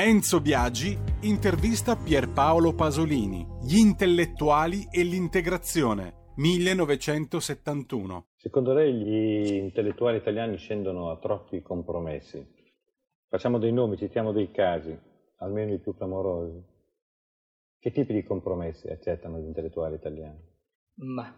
Enzo Biagi intervista Pierpaolo Pasolini, Gli intellettuali e l'integrazione, 1971. Secondo lei gli intellettuali italiani scendono a troppi compromessi? Facciamo dei nomi, citiamo dei casi, almeno i più clamorosi. Che tipi di compromessi accettano gli intellettuali italiani? Ma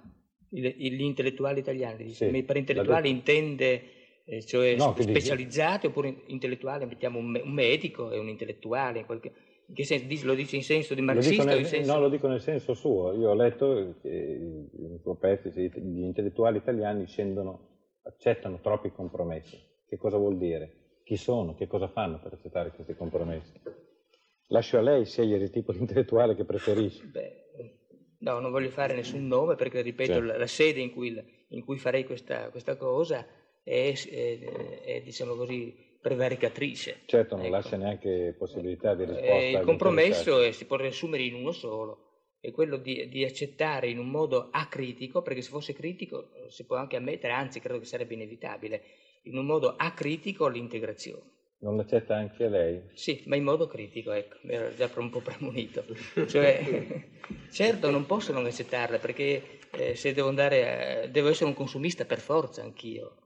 gli intellettuali italiani, sì, per intellettuali intende eh, cioè no, specializzati oppure intellettuali, mettiamo un, un, medico e un intellettuale, in qualche, in che senso, lo dice in senso di marxista? Lo nel, senso... No, lo dico nel senso suo, io ho letto che in pezzo gli intellettuali italiani scendono, accettano troppi compromessi. Che cosa vuol dire? Chi sono? Che cosa fanno per accettare questi compromessi? Lascio a lei scegliere il tipo di intellettuale che preferisce. Beh, no, non voglio fare nessun nome perché, ripeto, certo. la, la, sede in cui, in cui farei questa, questa cosa è, è, è diciamo così, prevaricatrice. Certo, non ecco. lascia neanche possibilità di risposta. Eh, il compromesso è, si può riassumere in uno solo, è quello di, di, accettare in un modo acritico, perché se fosse critico eh, si può anche ammettere, anzi credo che sarebbe inevitabile, in un modo acritico l'integrazione. Non l'accetta anche lei? Sì, ma in modo critico, ecco, mi ero già un po' premunito. Cioè, certo non posso non accettarla, perché eh, se devo andare, a, devo essere un consumista per forza anch'io,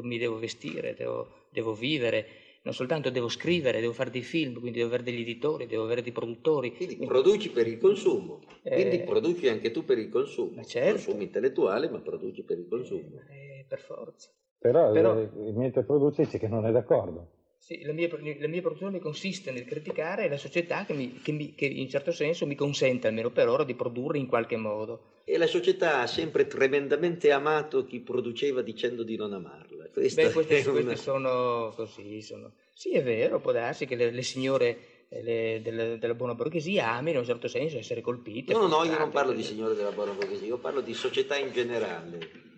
mi devo vestire, devo, devo, vivere, non soltanto devo scrivere, devo fare dei film, quindi devo avere degli editori, devo avere dei produttori. Quindi produci per il consumo, eh, quindi produci anche tu per il consumo. Certo. Consumo intellettuale, ma produci per il consumo. Eh, per forza. Però, Però eh, mentre produce dice che non è d'accordo. Sì, la, mia, la mia, produzione consiste nel criticare la società che, mi, che, mi, che, in certo senso mi consente, almeno per ora, di produrre in qualche modo. E la società ha sempre tremendamente amato chi produceva dicendo di non amarla. Beh, queste, una... queste sono così. Sono... Sì, è vero, può darsi che le, le signore eh, le, della, della, buona borghesia amino in un certo senso essere colpite. No, no, io non parlo di signore della buona borghesia, io parlo di società in generale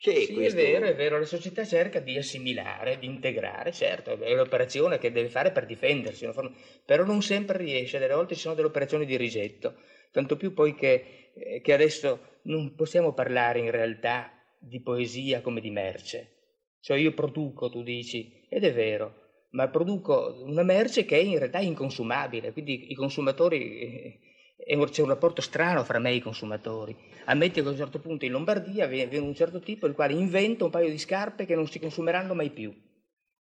c'è sì, questo... è vero, è vero, la società cerca di assimilare, di integrare, certo, è un'operazione che deve fare per difendersi, però non sempre riesce, delle volte ci sono delle operazioni di rigetto, tanto più poi che, eh, che adesso non possiamo parlare in realtà di poesia come di merce, cioè io produco, tu dici, ed è vero, ma produco una merce che è in realtà inconsumabile, quindi i consumatori eh, c'è un rapporto strano fra me e i consumatori. Ammetti che a un certo punto in Lombardia viene un certo tipo il quale inventa un paio di scarpe che non si consumeranno mai più.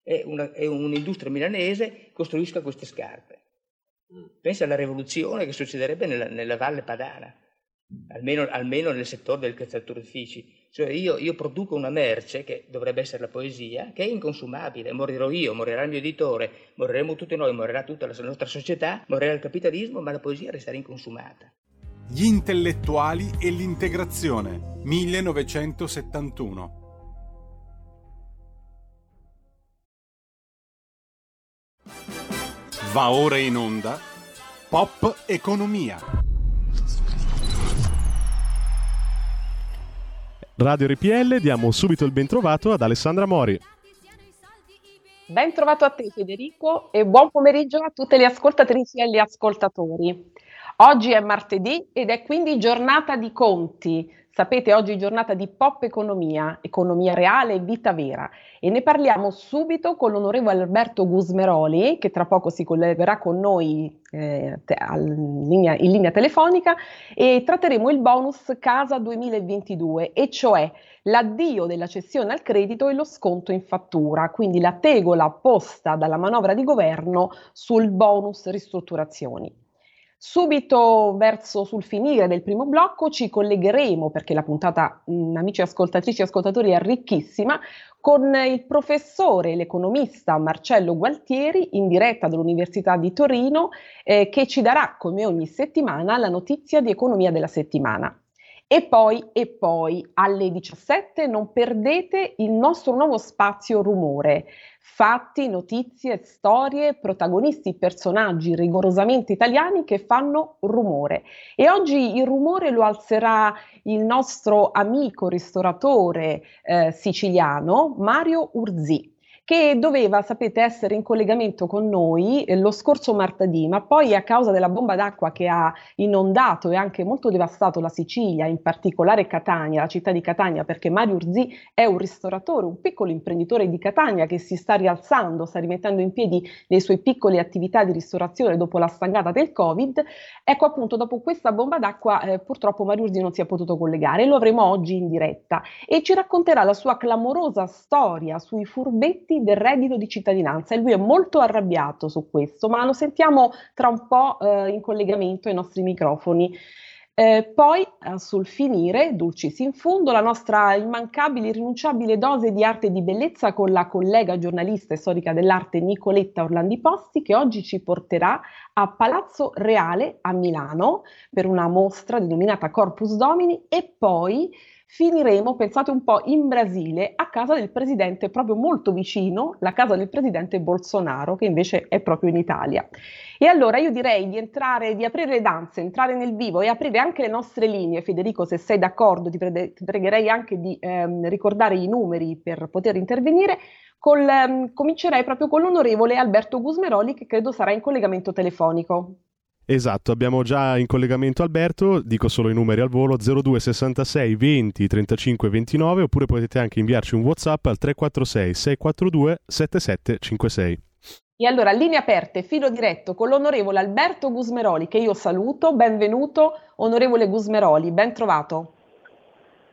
E, una, e un'industria milanese costruisca queste scarpe. Pensa alla rivoluzione che succederebbe nella, nella Valle Padana, almeno, almeno, nel settore del calzaturifici. Cioè io, io, produco una merce, che dovrebbe essere la poesia, che è inconsumabile. Morirò io, morirà il mio editore, moriremo tutti noi, morirà tutta la nostra società, morirà il capitalismo, ma la poesia resterà inconsumata. Gli intellettuali e l'integrazione, 1971. Va ora in onda Pop Economia. Radio RPL diamo subito il bentrovato ad Alessandra Mori. Ben trovato a te Federico e buon pomeriggio a tutte le ascoltatrici e gli ascoltatori. Oggi è martedì ed è quindi giornata di conti. Sapete, oggi è giornata di pop economia, economia reale e vita vera e ne parliamo subito con l'onorevole Alberto Gusmeroli che tra poco si collegherà con noi eh, in, linea, in linea telefonica e tratteremo il bonus Casa 2022 e cioè l'addio della cessione al credito e lo sconto in fattura, quindi la tegola posta dalla manovra di governo sul bonus ristrutturazioni. Subito verso sul finire del primo blocco ci collegheremo, perché la puntata, mh, amici ascoltatrici e ascoltatori, è ricchissima, con il professore, l'economista Marcello Gualtieri, in diretta dall'Università di Torino, eh, che ci darà, come ogni settimana, la notizia di economia della settimana. E poi, e poi, alle 17 non perdete il nostro nuovo spazio rumore fatti, notizie, storie, protagonisti, personaggi rigorosamente italiani che fanno rumore. E oggi il rumore lo alzerà il nostro amico ristoratore eh, siciliano Mario Urzi che doveva, sapete, essere in collegamento con noi eh, lo scorso martedì, ma poi a causa della bomba d'acqua che ha inondato e anche molto devastato la Sicilia, in particolare Catania, la città di Catania, perché Mario Urzi è un ristoratore, un piccolo imprenditore di Catania che si sta rialzando, sta rimettendo in piedi le sue piccole attività di ristorazione dopo la stangata del Covid. Ecco appunto, dopo questa bomba d'acqua eh, purtroppo Mario Urzi non si è potuto collegare, lo avremo oggi in diretta e ci racconterà la sua clamorosa storia sui furbetti del reddito di cittadinanza e lui è molto arrabbiato su questo, ma lo sentiamo tra un po' eh, in collegamento ai nostri microfoni. Eh, poi, eh, sul finire, dulcis in fondo, la nostra immancabile, irrinunciabile dose di arte e di bellezza con la collega giornalista e storica dell'arte Nicoletta Orlandi Posti, che oggi ci porterà a Palazzo Reale a Milano per una mostra denominata Corpus Domini e poi finiremo, pensate un po', in Brasile, a casa del presidente proprio molto vicino, la casa del presidente Bolsonaro, che invece è proprio in Italia. E allora io direi di entrare, di aprire le danze, entrare nel vivo e aprire anche le nostre linee. Federico, se sei d'accordo, ti, pre- ti pregherei anche di ehm, ricordare i numeri per poter intervenire. Col, ehm, comincerei proprio con l'onorevole Alberto Gusmeroli, che credo sarà in collegamento telefonico. Esatto, abbiamo già in collegamento Alberto, dico solo i numeri al volo 0266 20 35 29 oppure potete anche inviarci un WhatsApp al 346 642 7756. E allora, linee aperte, filo diretto con l'onorevole Alberto Gusmeroli, che io saluto. Benvenuto, onorevole Gusmeroli, ben trovato.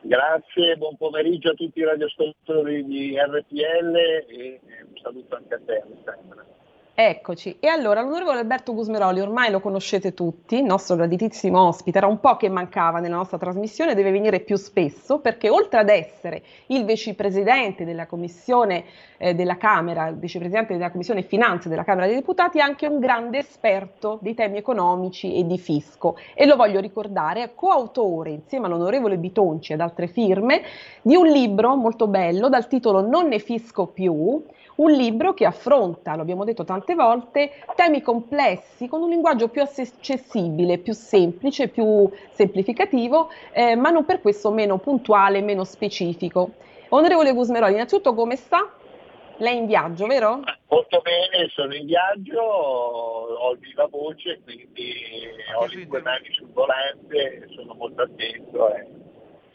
Grazie, buon pomeriggio a tutti i radioascoltatori di RPL e un saluto anche a te Alessandra. Eccoci, e allora l'onorevole Alberto Gusmeroli ormai lo conoscete tutti, il nostro graditissimo ospite, era un po' che mancava nella nostra trasmissione, deve venire più spesso perché oltre ad essere il vicepresidente della commissione eh, della Camera, il vicepresidente della commissione finanze della Camera dei Deputati, è anche un grande esperto dei temi economici e di fisco. E lo voglio ricordare, è coautore insieme all'onorevole Bitonci ed altre firme di un libro molto bello dal titolo Non ne fisco più, un libro che affronta, lo abbiamo detto tante volte, temi complessi con un linguaggio più accessibile, più semplice, più semplificativo, eh, ma non per questo meno puntuale, meno specifico. Onorevole Gusmeroli, innanzitutto come sta? Lei è in viaggio, vero? Molto bene, sono in viaggio, ho viva voce, quindi ho le due mani sul volante, sono molto attento. Eh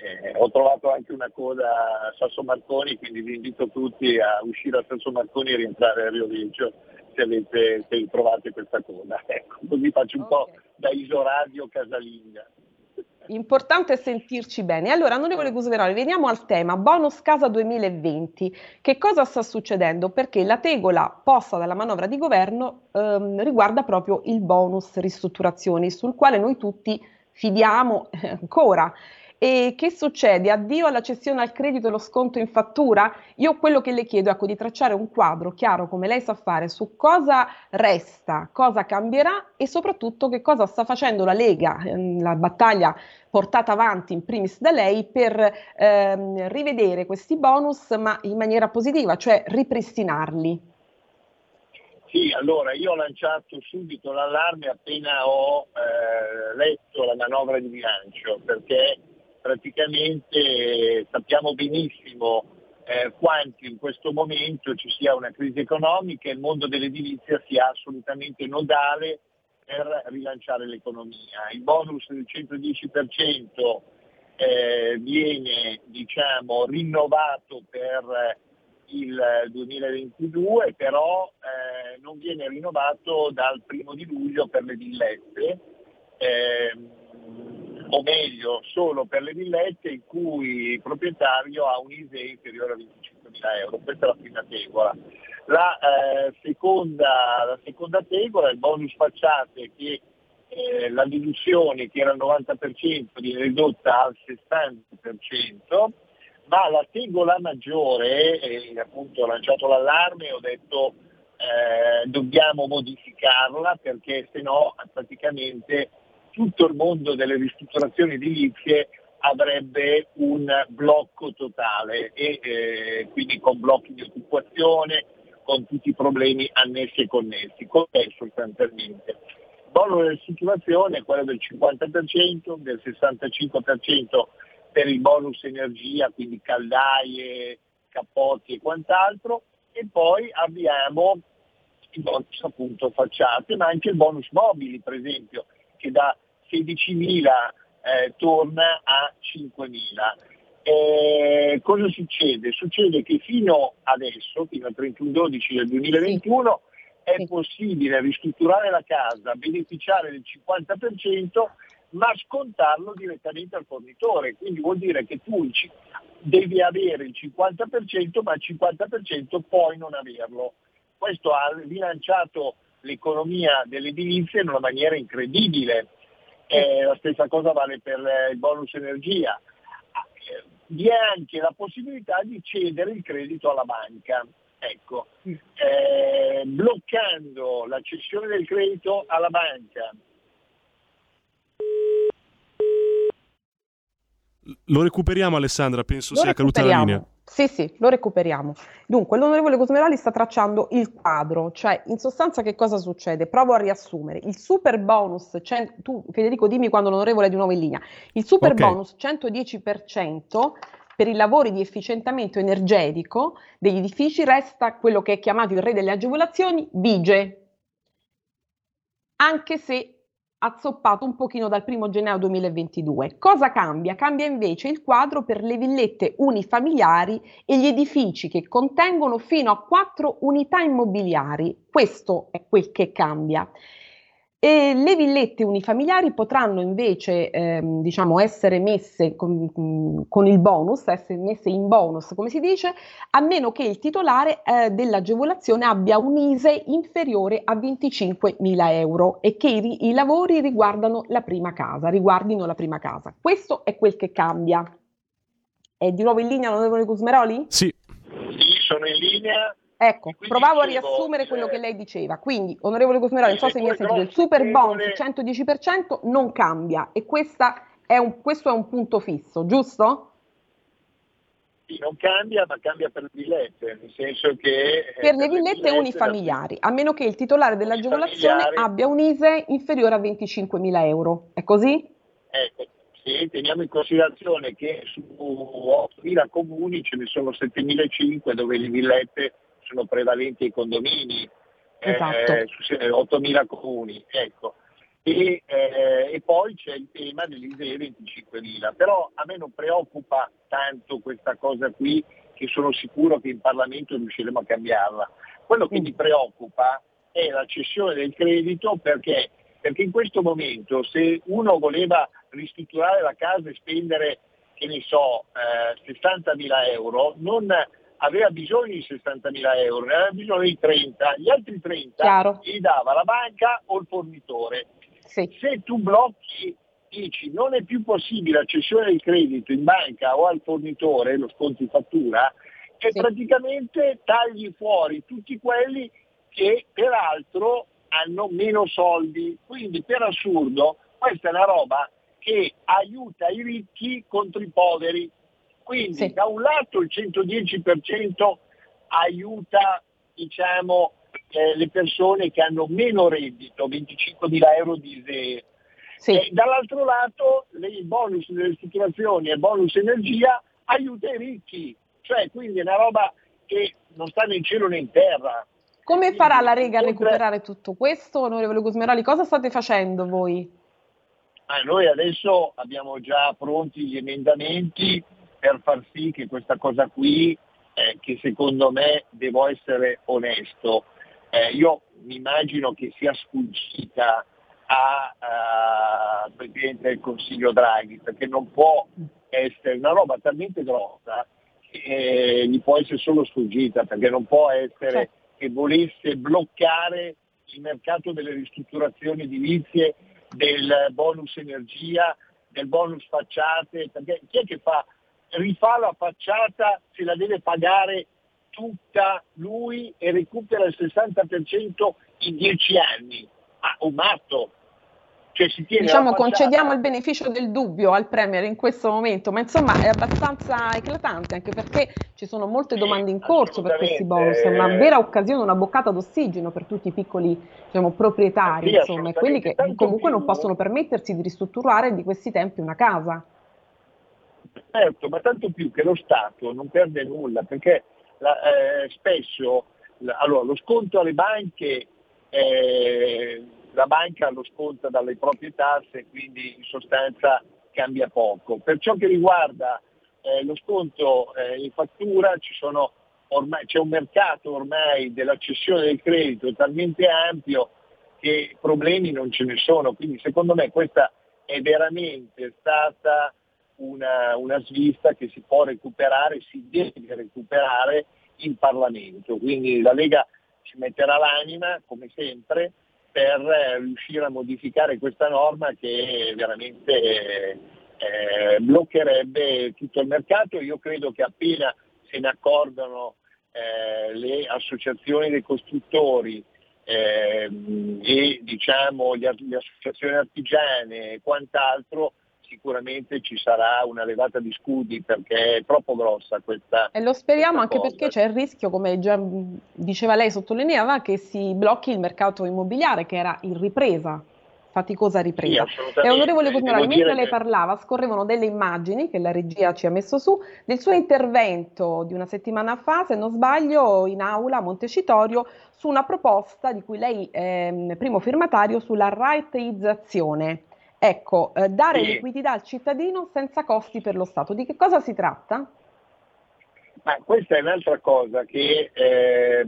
eh, ho trovato anche una coda a Sasso Marconi, quindi vi invito tutti a uscire a Sasso Marconi e rientrare a Rio Viggio se, avete, se trovate questa coda. Ecco, così faccio un okay. po' da isoradio casalinga. Importante sentirci bene. Allora, onorevole Gusveroli, veniamo al tema bonus casa 2020. Che cosa sta succedendo? Perché la tegola posta dalla manovra di governo ehm, riguarda proprio il bonus ristrutturazioni, sul quale noi tutti fidiamo ancora. E che succede? Addio alla cessione al credito e lo sconto in fattura? Io quello che le chiedo è ecco, di tracciare un quadro chiaro, come lei sa fare, su cosa resta, cosa cambierà e soprattutto che cosa sta facendo la Lega, ehm, la battaglia portata avanti in primis da lei per ehm, rivedere questi bonus ma in maniera positiva, cioè ripristinarli. Sì, allora io ho lanciato subito l'allarme appena ho eh, letto la manovra di bilancio perché praticamente sappiamo benissimo eh, quanto in questo momento ci sia una crisi economica e il mondo dell'edilizia sia assolutamente nodale per rilanciare l'economia. Il bonus del 110% eh, viene diciamo, rinnovato per il 2022, però eh, non viene rinnovato dal primo di luglio per le villette. Eh, o meglio solo per le villette in cui il proprietario ha un ISE inferiore a 25.000 euro. Questa è la prima tegola. La, eh, seconda, la seconda tegola è il bonus facciate che eh, la deduzione che era il 90% viene ridotta al 60%, ma la tegola maggiore, eh, appunto ho lanciato l'allarme e ho detto eh, dobbiamo modificarla perché se no praticamente tutto il mondo delle ristrutturazioni edilizie avrebbe un blocco totale e eh, quindi con blocchi di occupazione, con tutti i problemi annessi e connessi. Com'è sostanzialmente? Il bonus della situazione è quello del 50%, del 65% per il bonus energia, quindi caldaie, cappotti e quant'altro, e poi abbiamo i bonus appunto facciate, ma anche il bonus mobili per esempio, che da 16.000 eh, torna a 5.000. Eh, cosa succede? Succede che fino adesso, fino al 31-12 del 2021, sì. è sì. possibile ristrutturare la casa, beneficiare del 50%, ma scontarlo direttamente al fornitore. Quindi vuol dire che tu devi avere il 50%, ma il 50% puoi non averlo. Questo ha rilanciato l'economia dell'edilizia in una maniera incredibile. Eh, la stessa cosa vale per il bonus energia. Vi è anche la possibilità di cedere il credito alla banca. Ecco, eh, bloccando la cessione del credito alla banca Lo recuperiamo Alessandra, penso lo sia caduta la linea. Sì, sì, lo recuperiamo. Dunque, l'onorevole Cosmerali sta tracciando il quadro, cioè in sostanza che cosa succede? Provo a riassumere. Il super bonus, cent- tu Federico dimmi quando l'onorevole è di nuovo in linea, il super okay. bonus 110% per i lavori di efficientamento energetico degli edifici resta quello che è chiamato il re delle agevolazioni, vige, anche se azzoppato un pochino dal 1 gennaio 2022. Cosa cambia? Cambia invece il quadro per le villette unifamiliari e gli edifici che contengono fino a quattro unità immobiliari. Questo è quel che cambia. E le villette unifamiliari potranno invece ehm, diciamo, essere messe con, con, il bonus, essere messe in bonus come si dice, a meno che il titolare eh, dell'agevolazione abbia un ISE inferiore a 25.000 euro e che i, i, lavori riguardano la prima casa, riguardino la prima casa. Questo è quel che cambia. È di nuovo in linea l'onorevole Gusmeroli? Sì. Sì, sono in linea. Ecco, provavo dicevo, a riassumere quello che lei diceva. Quindi, onorevole Cosmeroli, non so se mi ha sentito, il super bonus 110% non cambia e è un, questo è un punto fisso, giusto? Sì, non cambia, ma cambia per le villette, nel senso che... Eh, per, per le villette, villette unifamiliari, a meno che il titolare dell'agevolazione abbia un ISE inferiore a 25.000 euro. È così? Ecco, sì, teniamo in considerazione che su 8.000 comuni ce ne sono 7.500 dove le villette sono prevalenti i condomini, esatto. eh, su 8.000 comuni. Ecco. E, eh, e, poi c'è il tema dell'ISEE 25.000, però a me non preoccupa tanto questa cosa qui, che sono sicuro che in Parlamento riusciremo a cambiarla. Quello che mm. mi preoccupa è la cessione del credito perché, perché in questo momento se uno voleva ristrutturare la casa e spendere, che ne so, eh, 60.000 euro, non aveva bisogno di 60.000 euro, ne aveva bisogno di 30, gli altri 30 Chiaro. li dava la banca o il fornitore. Sì. Se tu blocchi, dici non è più possibile la cessione del credito in banca o al fornitore, lo sconti fattura, e sì. praticamente tagli fuori tutti quelli che peraltro hanno meno soldi. Quindi per assurdo questa è una roba che aiuta i ricchi contro i poveri quindi sì. da un lato il 110% aiuta diciamo, eh, le persone che hanno meno reddito, 25.000 euro di ISEE. Sì. E dall'altro lato il bonus delle ristrutturazioni e bonus energia aiuta i ricchi, cioè quindi è una roba che non sta né in cielo né in terra. Come quindi, farà la Lega a recuperare tutto questo, onorevole Gusmeroli? Cosa state facendo voi? Ah, noi adesso abbiamo già pronti gli emendamenti per far sì che questa cosa qui, eh, che secondo me devo essere onesto, eh, io mi immagino che sia sfuggita al Presidente del Consiglio Draghi, perché non può essere una roba talmente grossa che eh, gli può essere solo sfuggita, perché non può essere certo. che volesse bloccare il mercato delle ristrutturazioni edilizie, del bonus energia, del bonus facciate, perché chi è che fa rifà la facciata, se la deve pagare tutta lui e recupera il 60% in 10 anni. Ah, un matto. Cioè, diciamo concediamo il beneficio del dubbio al Premier in questo momento, ma insomma è abbastanza eclatante anche perché ci sono molte domande in corso per questi bonus, è una vera occasione, una boccata d'ossigeno per tutti i piccoli diciamo, proprietari, sì, insomma, e quelli che comunque più... non possono permettersi di ristrutturare di questi tempi una casa. Certo, ma tanto più che lo Stato non perde nulla, perché la, eh, spesso la, allora, lo sconto alle banche, eh, la banca lo sconta dalle proprie tasse, quindi in sostanza cambia poco. Per ciò che riguarda eh, lo sconto eh, in fattura ormai, c'è un mercato ormai della cessione del credito talmente ampio che problemi non ce ne sono, quindi secondo me questa è veramente stata una, una svista che si può recuperare, si deve recuperare in Parlamento, quindi la Lega ci metterà l'anima come sempre per riuscire a modificare questa norma che veramente eh, bloccherebbe tutto il mercato. Io credo che appena se ne accordano eh, le associazioni dei costruttori eh, e diciamo, le, le associazioni artigiane e quant'altro, sicuramente ci sarà una levata di scudi perché è troppo grossa questa. E lo speriamo anche cosa. perché c'è il rischio, come già diceva lei, sottolineava, che si blocchi il mercato immobiliare che era in ripresa faticosa ripresa. Sì, e onorevole Cosmerali, mentre lei che... parlava, scorrevano delle immagini che la regia ci ha messo su del suo intervento di una settimana fa, se non sbaglio, in aula a Montecitorio su una proposta di cui lei è primo firmatario sulla rateizzazione. Ecco, eh, dare sì. liquidità al cittadino senza costi per lo Stato. Di che cosa si tratta? Ma questa è un'altra cosa che eh,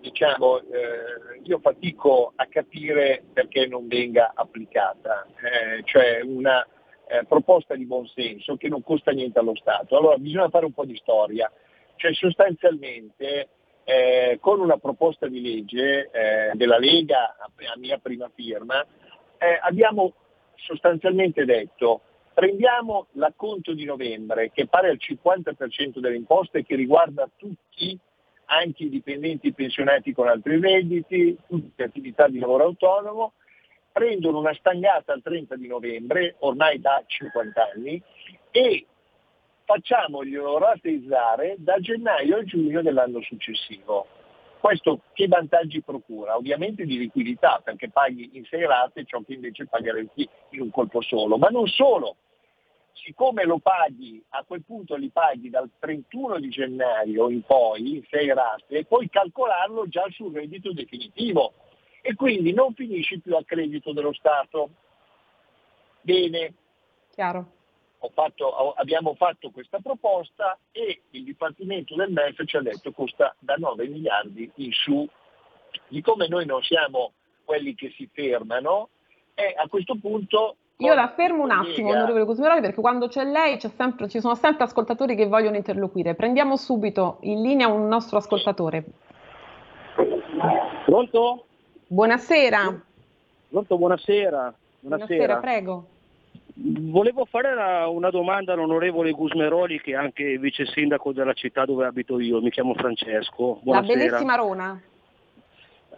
diciamo, eh, io fatico a capire perché non venga applicata, eh, cioè una eh, proposta di buonsenso che non costa niente allo Stato. Allora bisogna fare un po' di storia, cioè sostanzialmente eh, con una proposta di legge della Lega a, a, mia prima firma eh, abbiamo sostanzialmente detto prendiamo l'acconto di novembre che pare al 50% delle imposte che riguarda tutti anche i dipendenti pensionati con altri redditi, tutte attività di lavoro autonomo, prendono una stangata il 30 di novembre, ormai da 50 anni, e facciamoglielo rateizzare da gennaio a giugno dell'anno successivo. Questo che vantaggi procura? Ovviamente di liquidità, perché paghi in sei rate ciò che invece pagheresti in un colpo solo, ma non solo, siccome lo paghi, a quel punto li paghi dal 31 di gennaio in poi, in sei rate, e puoi calcolarlo già sul reddito definitivo e quindi non finisci più a credito dello Stato. Bene. Chiaro. Fatto, abbiamo fatto questa proposta e il Dipartimento del MEF ci ha detto che costa da 9 miliardi in su. Siccome noi non siamo quelli che si fermano, e a questo punto io la fermo un attimo, onorevole Cosmeroli, perché quando c'è lei c'è sempre, ci sono sempre ascoltatori che vogliono interloquire. Prendiamo subito in linea un nostro ascoltatore. Pronto? Buonasera. Pronto, buonasera. Buonasera, buonasera prego. Volevo fare una, una, domanda all'onorevole Gusmeroli, che è anche vice sindaco della città dove abito io. Mi chiamo Francesco. Buonasera. La bellissima Rona.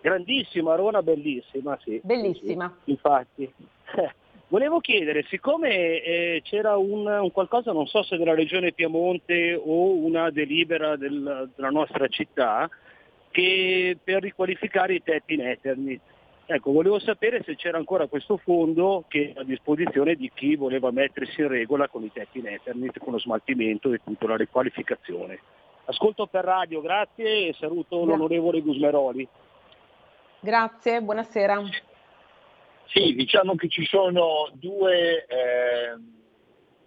Grandissima Rona, bellissima, sì. Bellissima. Sì, infatti. Volevo chiedere, siccome eh, c'era un, un, qualcosa, non so se della regione Piemonte o una delibera del, della nostra città, che per riqualificare i tetti in Eternit. Ecco, volevo sapere se c'era ancora questo fondo che è a disposizione di chi voleva mettersi in regola con i tetti in Eternit, con lo smaltimento e tutta la riqualificazione. Ascolto per radio, grazie e saluto grazie. l'onorevole Gusmeroli. Grazie, buonasera. Sì, diciamo che ci sono due eh,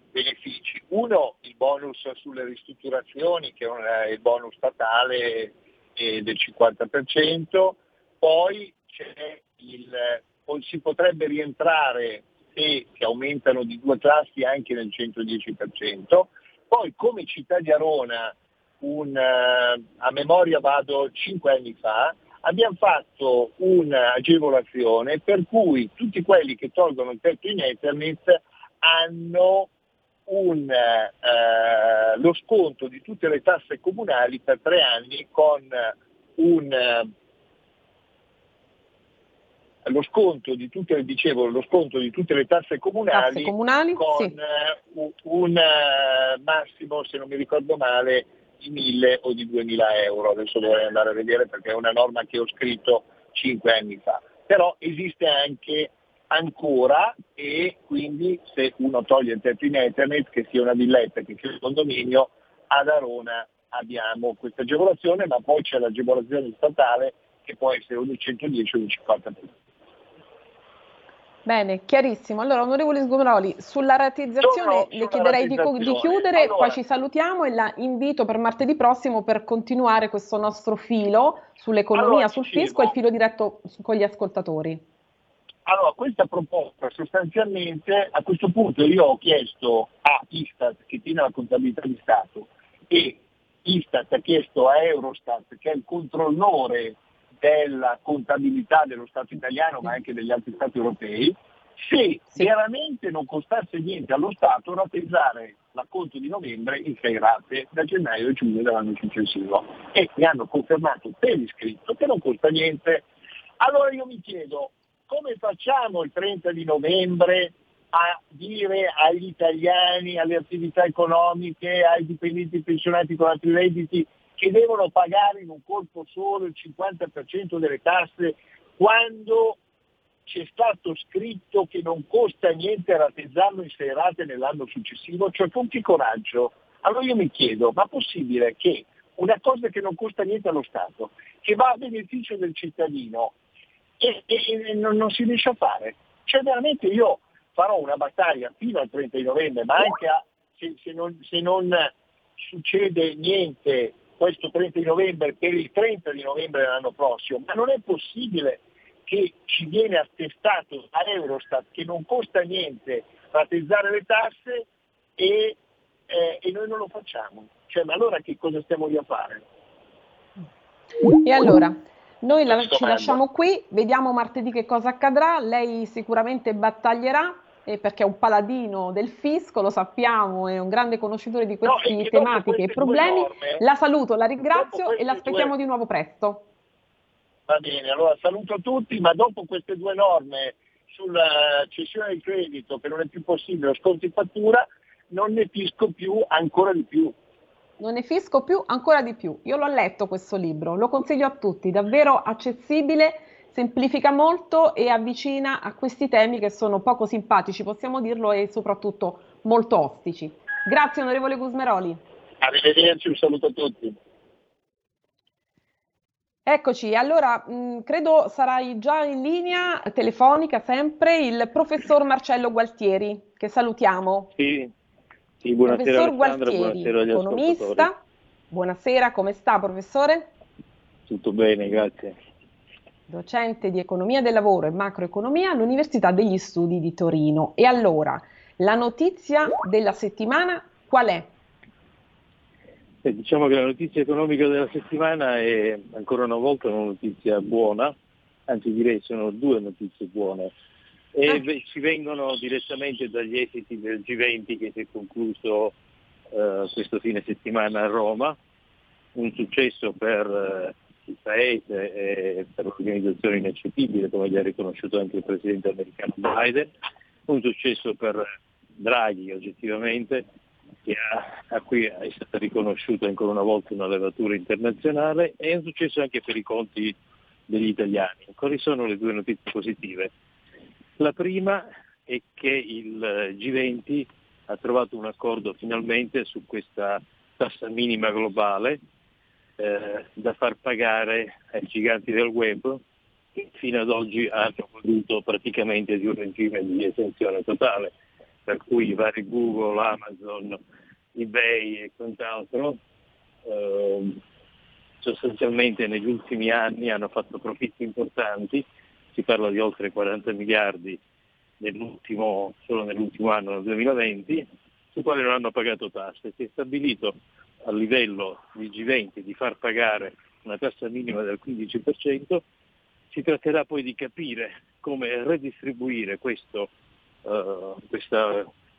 benefici. Uno, il bonus sulle ristrutturazioni, che è il bonus statale del 50%, poi il, si potrebbe rientrare se si aumentano di due classi anche nel 110%, poi come città di Arona, un, eh, a memoria vado 5 anni fa, abbiamo fatto un'agevolazione per cui tutti quelli che tolgono il tetto in Ethernet hanno un, eh, lo sconto di tutte le tasse comunali per tre anni con un, eh, lo sconto di tutte, dicevo, lo sconto di tutte le tasse comunali, tasse comunali con sì. Eh, un, un eh, massimo, se non mi ricordo male, di 1000 o di 2000 euro, adesso dovrei andare a vedere perché è una norma che ho scritto 5 anni fa, però esiste anche ancora e quindi se uno toglie il tetto in Ethernet, che sia una villetta, che sia un condominio, ad Arona abbiamo questa agevolazione, ma poi c'è l'agevolazione statale che può essere o del 110 o del 50%. Bene, chiarissimo. Allora, onorevole Sgomroli, sulla rateizzazione le chiederei di, di, chiudere, allora, poi ci salutiamo e la invito per martedì prossimo per continuare questo nostro filo sull'economia, allora, sul fisco e il filo diretto con gli ascoltatori. Allora, questa proposta sostanzialmente, a questo punto io ho chiesto a Istat, che tiene la contabilità di Stato, e Istat ha chiesto a Eurostat, che è il controllore della contabilità dello Stato italiano ma anche degli altri Stati europei, se sì. veramente non costasse niente allo Stato rateizzare l'acconto di novembre in sei rate da gennaio e giugno dell'anno successivo e mi hanno confermato per iscritto che non costa niente. Allora io mi chiedo come facciamo il 30 di novembre a dire agli italiani, alle attività economiche, ai dipendenti pensionati con altri redditi che devono pagare in un colpo solo il 50% delle tasse quando c'è stato scritto che non costa niente rateizzarlo in sei rate nell'anno successivo, cioè che coraggio? Allora io mi chiedo, ma è possibile che una cosa che non costa niente allo Stato, che va a beneficio del cittadino e, e, e non, non, si riesce a fare? Cioè veramente io farò una battaglia fino al 30 di novembre, ma anche a, se, se, non, se non succede niente questo 30 di novembre per il 30 di novembre dell'anno prossimo, ma non è possibile che ci viene attestato a Eurostat che non costa niente rateizzare le tasse e, eh, e noi non lo facciamo. Cioè, ma allora che cosa stiamo lì a fare? E allora, noi la, ci lasciamo qui, vediamo martedì che cosa accadrà, lei sicuramente battaglierà eh, perché è un paladino del fisco, lo sappiamo, è un grande conoscitore di queste no, tematiche e problemi. Norme, la saluto, la ringrazio e l'aspettiamo due... di nuovo presto. Va bene, allora saluto tutti, ma dopo queste due norme sulla cessione del credito, che non è più possibile, sconti fattura, non ne fisco più ancora di più. Non ne fisco più ancora di più. Io l'ho letto questo libro, lo consiglio a tutti, davvero accessibile semplifica molto e avvicina a questi temi che sono poco simpatici, possiamo dirlo, e soprattutto molto ostici. Grazie onorevole Gusmeroli. Arrivederci, un saluto a tutti. Eccoci, allora mh, credo sarai già in linea telefonica sempre il professor Marcello Gualtieri, che salutiamo. Sì, sì buonasera professor Gualtieri, buonasera economista. Buonasera, come sta professore? Tutto bene, grazie docente di economia del lavoro e macroeconomia all'Università degli Studi di Torino. E allora, la notizia della settimana qual è? Eh, diciamo che la notizia economica della settimana è ancora una volta una notizia buona, anzi direi sono due notizie buone. E ah. ci vengono direttamente dagli esiti del G20 che si è concluso eh, questo fine settimana a Roma, un successo per eh, il Paese e per l'organizzazione ineccepibile, come gli ha riconosciuto anche il Presidente americano Biden, un successo per Draghi oggettivamente, che ha, a cui è stata riconosciuta ancora una volta una levatura internazionale, e un successo anche per i conti degli italiani. Quali sono le due notizie positive? La prima è che il G20 ha trovato un accordo finalmente su questa tassa minima globale eh, da far pagare ai giganti del web che fino ad oggi hanno goduto praticamente di un regime di esenzione totale, per cui i vari Google, Amazon, eBay e quant'altro eh, sostanzialmente negli ultimi anni hanno fatto profitti importanti, si parla di oltre 40 miliardi nell'ultimo, solo nell'ultimo anno, nel 2020, su quali non hanno pagato tasse. Si è stabilito a livello di G20 di far pagare una tassa minima del 15%, si tratterà poi di capire come redistribuire questo, uh,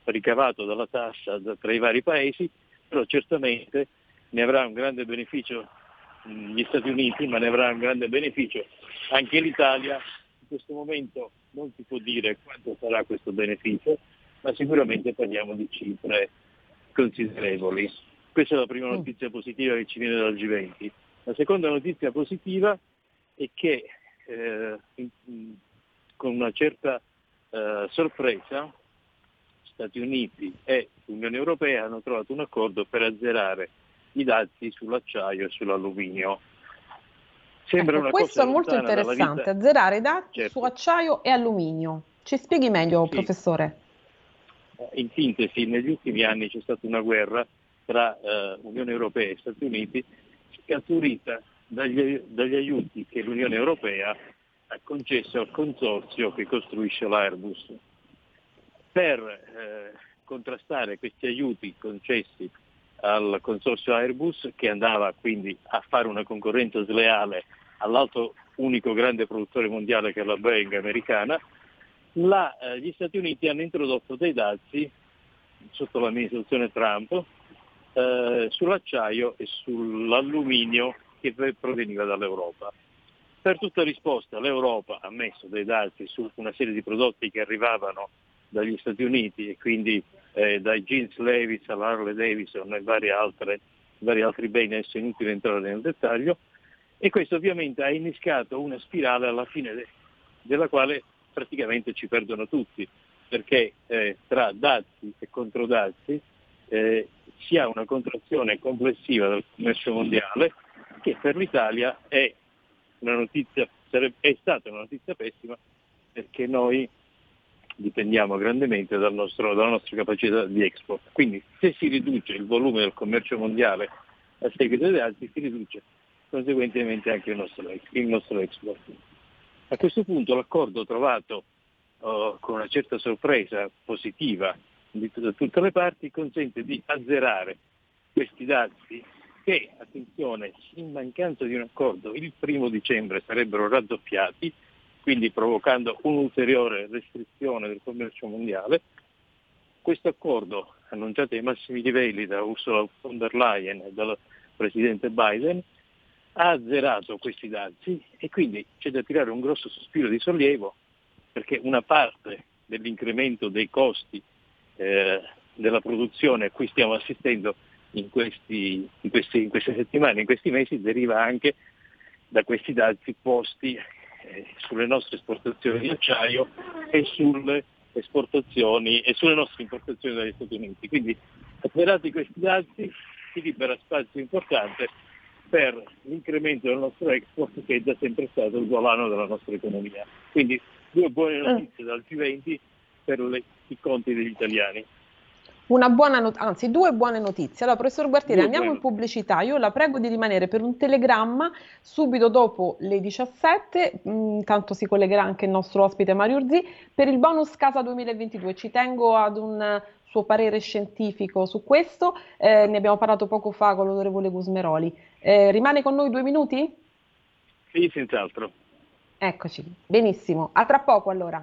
ricavato dalla tassa tra i vari paesi, però certamente ne avrà un grande beneficio gli Stati Uniti, ma ne avrà un grande beneficio anche l'Italia. In questo momento non si può dire quanto sarà questo beneficio, ma sicuramente parliamo di cifre considerevoli. Questa è la prima mm. notizia positiva che ci viene dal G20. La seconda notizia positiva è che eh, in, con una certa eh, sorpresa Stati Uniti e Unione Europea hanno trovato un accordo per azzerare i dazi sull'acciaio e sull'alluminio. Sembra ecco, una questo cosa è molto interessante, azzerare i dazi certo. su acciaio e alluminio. Ci spieghi meglio, sì. professore? In sintesi, negli ultimi anni c'è stata una guerra tra eh, Unione Europea e Stati Uniti scaturita dagli, dagli aiuti che l'Unione Europea ha concesso al consorzio che costruisce l'Airbus. Per eh, contrastare questi aiuti concessi al consorzio Airbus, che andava quindi a fare una concorrenza sleale all'altro unico grande produttore mondiale che è la Boeing americana, la, eh, gli Stati Uniti hanno introdotto dei dazi sotto l'amministrazione Trump eh, sull'acciaio e sull'alluminio che proveniva dall'Europa. Per tutta risposta l'Europa ha messo dei dazi su una serie di prodotti che arrivavano dagli Stati Uniti e quindi eh, dai jeans Levis all'Harley Davidson e vari, altre, vari altri beni, adesso è inutile entrare nel dettaglio, e questo ovviamente ha innescato una spirale alla fine de- della quale praticamente ci perdono tutti, perché eh, tra dazi e controdazi eh, si ha una contrazione complessiva del commercio mondiale che per l'Italia è, notizia, è stata una notizia pessima perché noi dipendiamo grandemente dal nostro, dalla nostra capacità di export. Quindi se si riduce il volume del commercio mondiale a seguito dei dazi si riduce conseguentemente anche il nostro, il nostro export. A questo punto l'accordo trovato uh, con una certa sorpresa positiva da tutte le parti consente di azzerare questi dazi che, attenzione, in mancanza di un accordo il primo dicembre sarebbero raddoppiati, quindi provocando un'ulteriore restrizione del commercio mondiale. Questo accordo, annunciato ai massimi livelli da Ursula von der Leyen e dal presidente Biden, ha azzerato questi dazi e quindi c'è da tirare un grosso sospiro di sollievo perché una parte dell'incremento dei costi eh, della produzione a cui stiamo assistendo in, questi, in, questi, in, queste settimane, in questi mesi, deriva anche da questi dazi posti eh, sulle nostre esportazioni di acciaio e sulle esportazioni e sulle nostre importazioni dagli Stati Uniti. Quindi atterrati questi dazi si libera spazio importante per l'incremento del nostro export che è da sempre stato il volano della nostra economia. Quindi due buone notizie dal G20 per le, i conti degli italiani. Una buona not- anzi, due buone notizie. Allora, professor Guartieri, due andiamo buone. in pubblicità. Io la prego di rimanere per un telegramma subito dopo le 17, mh, mm, si collegherà anche il nostro ospite Mario Urzi, per il bonus Casa 2022. Ci tengo ad un suo parere scientifico su questo, eh, ne abbiamo parlato poco fa con l'onorevole Gusmeroli. Eh, rimane con noi due minuti? Sì, senz'altro. Eccoci, benissimo. A tra poco allora.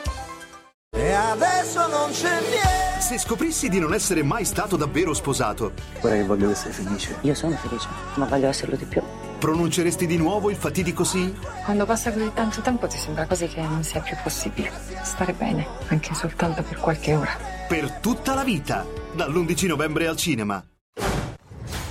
Se scoprissi di non essere mai stato davvero sposato. Guarda che voglio essere felice. Io sono felice, ma voglio esserlo di più. Pronunceresti di nuovo il fatidico sì? Quando passa così tanto tempo ti sembra quasi che non sia più possibile. Stare bene, anche soltanto per qualche ora. Per tutta la vita, dall'11 novembre al cinema.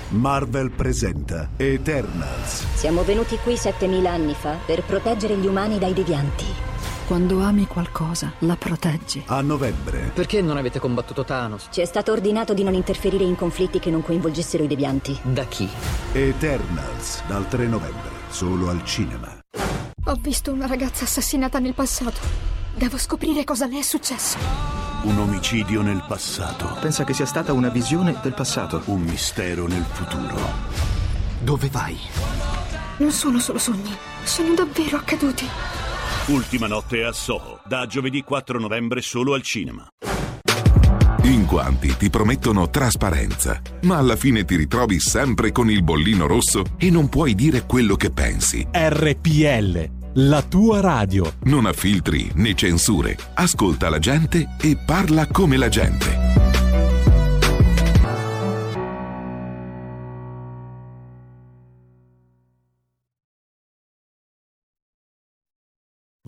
Marvel presenta Eternals. Siamo venuti qui 7000 anni fa per proteggere gli umani dai devianti. Quando ami qualcosa, la proteggi. A novembre. Perché non avete combattuto Thanos? Ci è stato ordinato di non interferire in conflitti che non coinvolgessero i devianti. Da chi? Eternals, dal 3 novembre, solo al cinema. Ho visto una ragazza assassinata nel passato. Devo scoprire cosa le è successo. Un omicidio nel passato. Pensa che sia stata una visione del passato. Un mistero nel futuro. Dove vai? Non sono solo sogni, sono davvero accaduti. Ultima notte a Soho, da giovedì 4 novembre solo al cinema. In quanti ti promettono trasparenza, ma alla fine ti ritrovi sempre con il bollino rosso e non puoi dire quello che pensi. RPL, la tua radio. Non ha filtri né censure. Ascolta la gente e parla come la gente.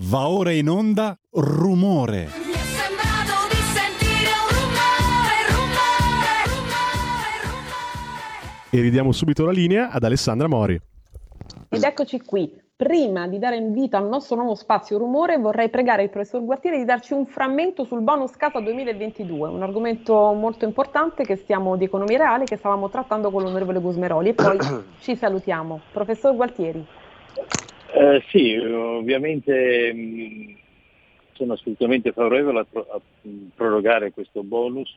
Va ora in onda rumore. E ridiamo subito la linea ad Alessandra Mori. Ed eccoci qui. Prima di dare invito al nostro nuovo spazio rumore, vorrei pregare il professor Guartieri di darci un frammento sul bonus casa 2022, un argomento molto importante che stiamo di economia reale che stavamo trattando con l'onorevole Gusmeroli e poi ci salutiamo. Professor Gualtieri. Eh, sì, ovviamente mh, sono assolutamente favorevole a, pro- a prorogare questo bonus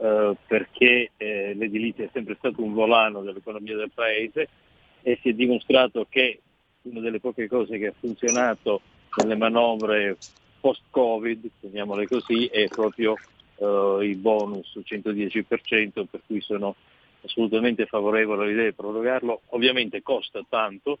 eh, perché eh, l'edilizia è sempre stato un volano dell'economia del Paese e si è dimostrato che una delle poche cose che ha funzionato nelle manovre post-Covid, chiamiamole così, è proprio eh, il bonus 110%, per cui sono assolutamente favorevole all'idea di prorogarlo. Ovviamente costa tanto,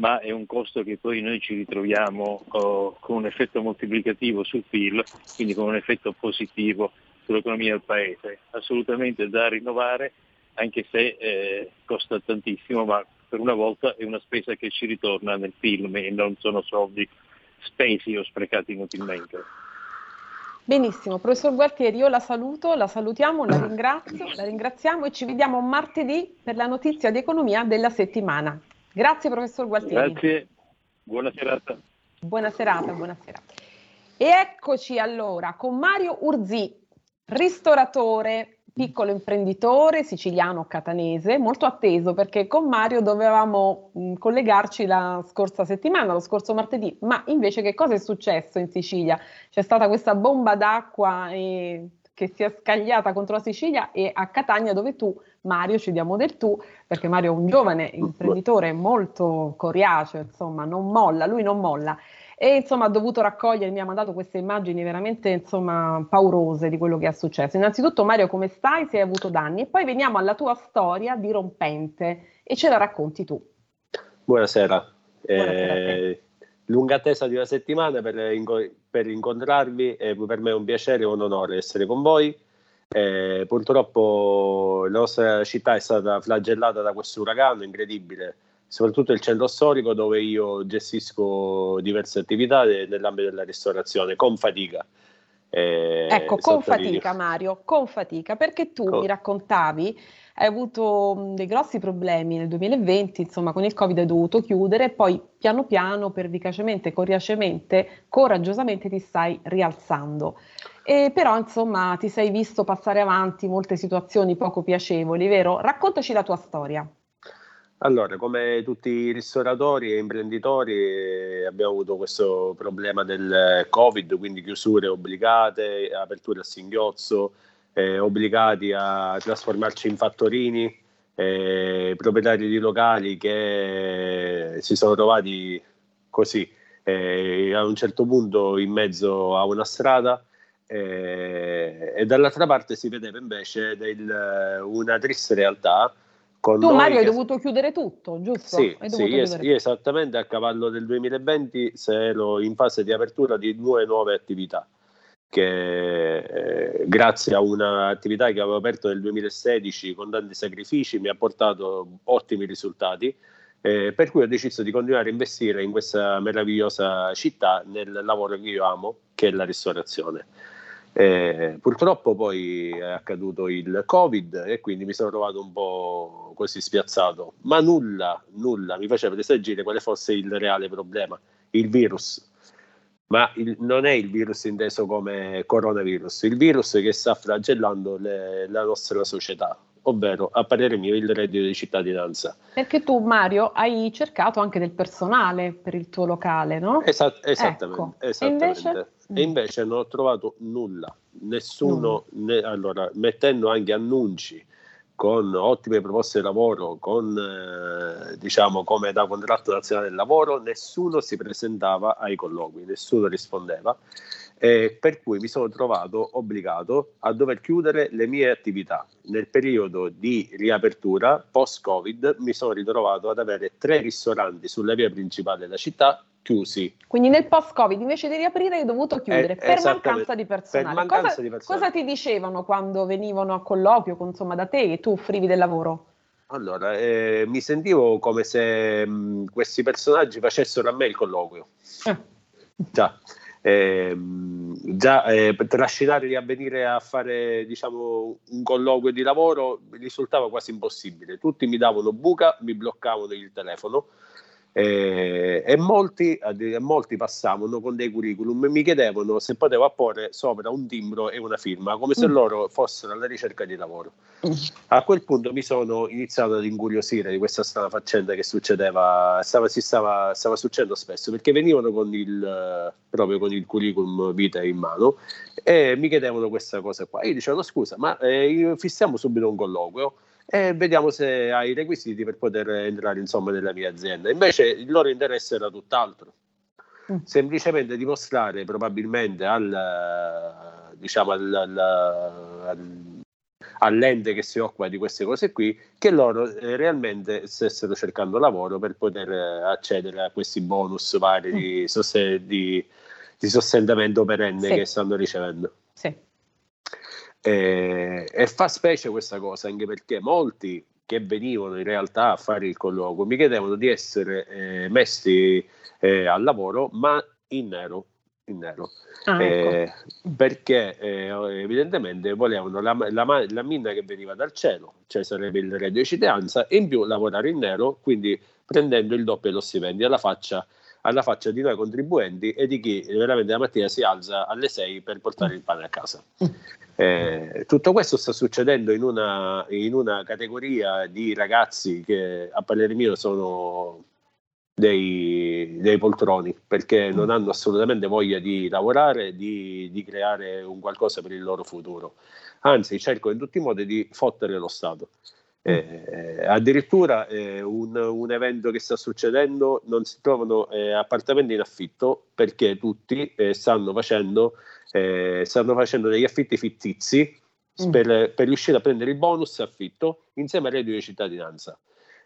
ma è un costo che poi noi ci ritroviamo uh, con un effetto moltiplicativo sul PIL, quindi con un effetto positivo sull'economia del Paese. Assolutamente da rinnovare, anche se eh, costa tantissimo, ma per una volta è una spesa che ci ritorna nel film e non sono soldi spesi o sprecati inutilmente. Benissimo, professor Gualtieri, io la saluto, la salutiamo, la ringrazio, la ringraziamo e ci vediamo martedì per la notizia di economia della settimana. Grazie professor Gualtieri. Grazie, buona serata. Buona serata, buona serata. E eccoci allora con Mario Urzi, ristoratore, piccolo imprenditore siciliano catanese, molto atteso perché con Mario dovevamo mh, collegarci la scorsa settimana, lo scorso martedì, ma invece che cosa è successo in Sicilia? C'è stata questa bomba d'acqua e che si è scagliata contro la Sicilia e a Catania dove tu, Mario, ci diamo del tu, perché Mario è un giovane imprenditore molto coriaceo, insomma, non molla, lui non molla. E insomma ha dovuto raccogliere, mi ha mandato queste immagini veramente insomma paurose di quello che è successo. Innanzitutto Mario come stai? Se hai avuto danni? E poi veniamo alla tua storia dirompente e ce la racconti tu. Buonasera. Buonasera eh, lunga attesa di una settimana per, per incontrarvi e per me è un piacere e un onore essere con voi. Eh, purtroppo la nostra città è stata flagellata da questo uragano incredibile, soprattutto il centro storico dove io gestisco diverse attività nell'ambito della ristorazione con fatica. Eh, ecco, con fatica Mario, con fatica, perché tu con... mi raccontavi hai avuto dei grossi problemi nel 2020, insomma con il Covid hai dovuto chiudere e poi piano piano, pervicacemente, coriacemente, coraggiosamente ti stai rialzando. E però insomma ti sei visto passare avanti molte situazioni poco piacevoli, vero? Raccontaci la tua storia. Allora, come tutti i ristoratori e imprenditori abbiamo avuto questo problema del Covid, quindi chiusure obbligate, aperture a singhiozzo, eh, obbligati a trasformarci in fattorini, eh, proprietari di locali che si sono trovati così eh, a un certo punto in mezzo a una strada eh, e dall'altra parte si vedeva invece del, una triste realtà. tu Mario che... hai dovuto chiudere tutto, giusto? Sì, sì io, io, esattamente a cavallo del 2020 ero in fase di apertura di due nuove attività che eh, grazie a un'attività che avevo aperto nel 2016 con tanti sacrifici mi ha portato ottimi risultati, eh, per cui ho deciso di continuare a investire in questa meravigliosa città nel lavoro che io amo, che è la ristorazione. Eh, purtroppo poi è accaduto il Covid e quindi mi sono trovato un po' così spiazzato, ma nulla, nulla. Mi faceva presagire quale fosse il reale problema, il virus ma il, non è il virus inteso come coronavirus, il virus che sta flagellando le, la nostra società, ovvero a parere mio il reddito di cittadinanza. Perché tu Mario hai cercato anche del personale per il tuo locale, no? Esat- esattamente. Ecco. esattamente. E, invece? e invece non ho trovato nulla, nessuno, mm. ne, allora, mettendo anche annunci con ottime proposte di lavoro, con eh, diciamo come da contratto nazionale del lavoro, nessuno si presentava ai colloqui, nessuno rispondeva. Eh, per cui mi sono trovato obbligato a dover chiudere le mie attività. Nel periodo di riapertura post-Covid mi sono ritrovato ad avere tre ristoranti sulla via principale della città chiusi. Quindi nel post-Covid invece di riaprire hai dovuto chiudere Eh, per mancanza di personale. per mancanza cosa, di personale. cosa ti dicevano quando venivano a colloquio insomma, da te e tu offrivi del lavoro? Allora, eh, mi sentivo come se mh, questi personaggi facessero a me il colloquio. Già, ehm, già eh, trascinarli a venire a fare diciamo, un colloquio di lavoro risultava quasi impossibile. Tutti mi davano buca, mi bloccavano il telefono. Eh, e molti, addi- molti passavano con dei curriculum e mi chiedevano se potevo apporre sopra un timbro e una firma, come se Mm. loro fossero alla ricerca di lavoro. A quel punto mi sono iniziato ad incuriosire di questa strana faccenda che succedeva, stava, si stava, stava succedendo spesso, perché venivano con il, eh, proprio con il curriculum vitae in mano e mi chiedevano questa cosa qua. Io dicevo, scusa, ma eh, fissiamo subito un colloquio e vediamo se hai i requisiti per poter entrare insomma nella mia azienda. Invece il loro interesse era tutt'altro. Semplicemente dimostrare probabilmente al, diciamo, al, al- al- all'ente che si occupa di queste cose qui che loro eh, realmente stessero cercando lavoro per poter eh, accedere a questi bonus vari di, soste- di- di sostentamento perenne Sì. che stanno ricevendo. Sì. Eh, e fa specie questa cosa anche perché molti che venivano in realtà a fare il colloquio mi chiedevano di essere eh, messi eh, al lavoro ma in nero. In nero. Ah, ecco. Eh, perché eh, evidentemente volevano la, la, la minna che veniva dal cielo, cioè sarebbe il reddito di cittadinanza, e in più lavorare in nero, quindi prendendo il doppio dello stipendio alla faccia, alla faccia di noi contribuenti e di chi veramente la mattina si alza alle 6 per portare il pane a casa. Eh, tutto questo sta succedendo in una, in una categoria di ragazzi che a parere mio sono dei, dei poltroni perché non hanno assolutamente voglia di lavorare, di, di creare un qualcosa per il loro futuro. Anzi, cercano in tutti i modi di fottere lo Stato. Eh, addirittura eh, un, un evento che sta succedendo non si trovano eh, appartamenti in affitto perché tutti eh, stanno facendo eh, stanno facendo degli affitti fittizi Mm. per, per riuscire a prendere il bonus affitto insieme al reddito di cittadinanza.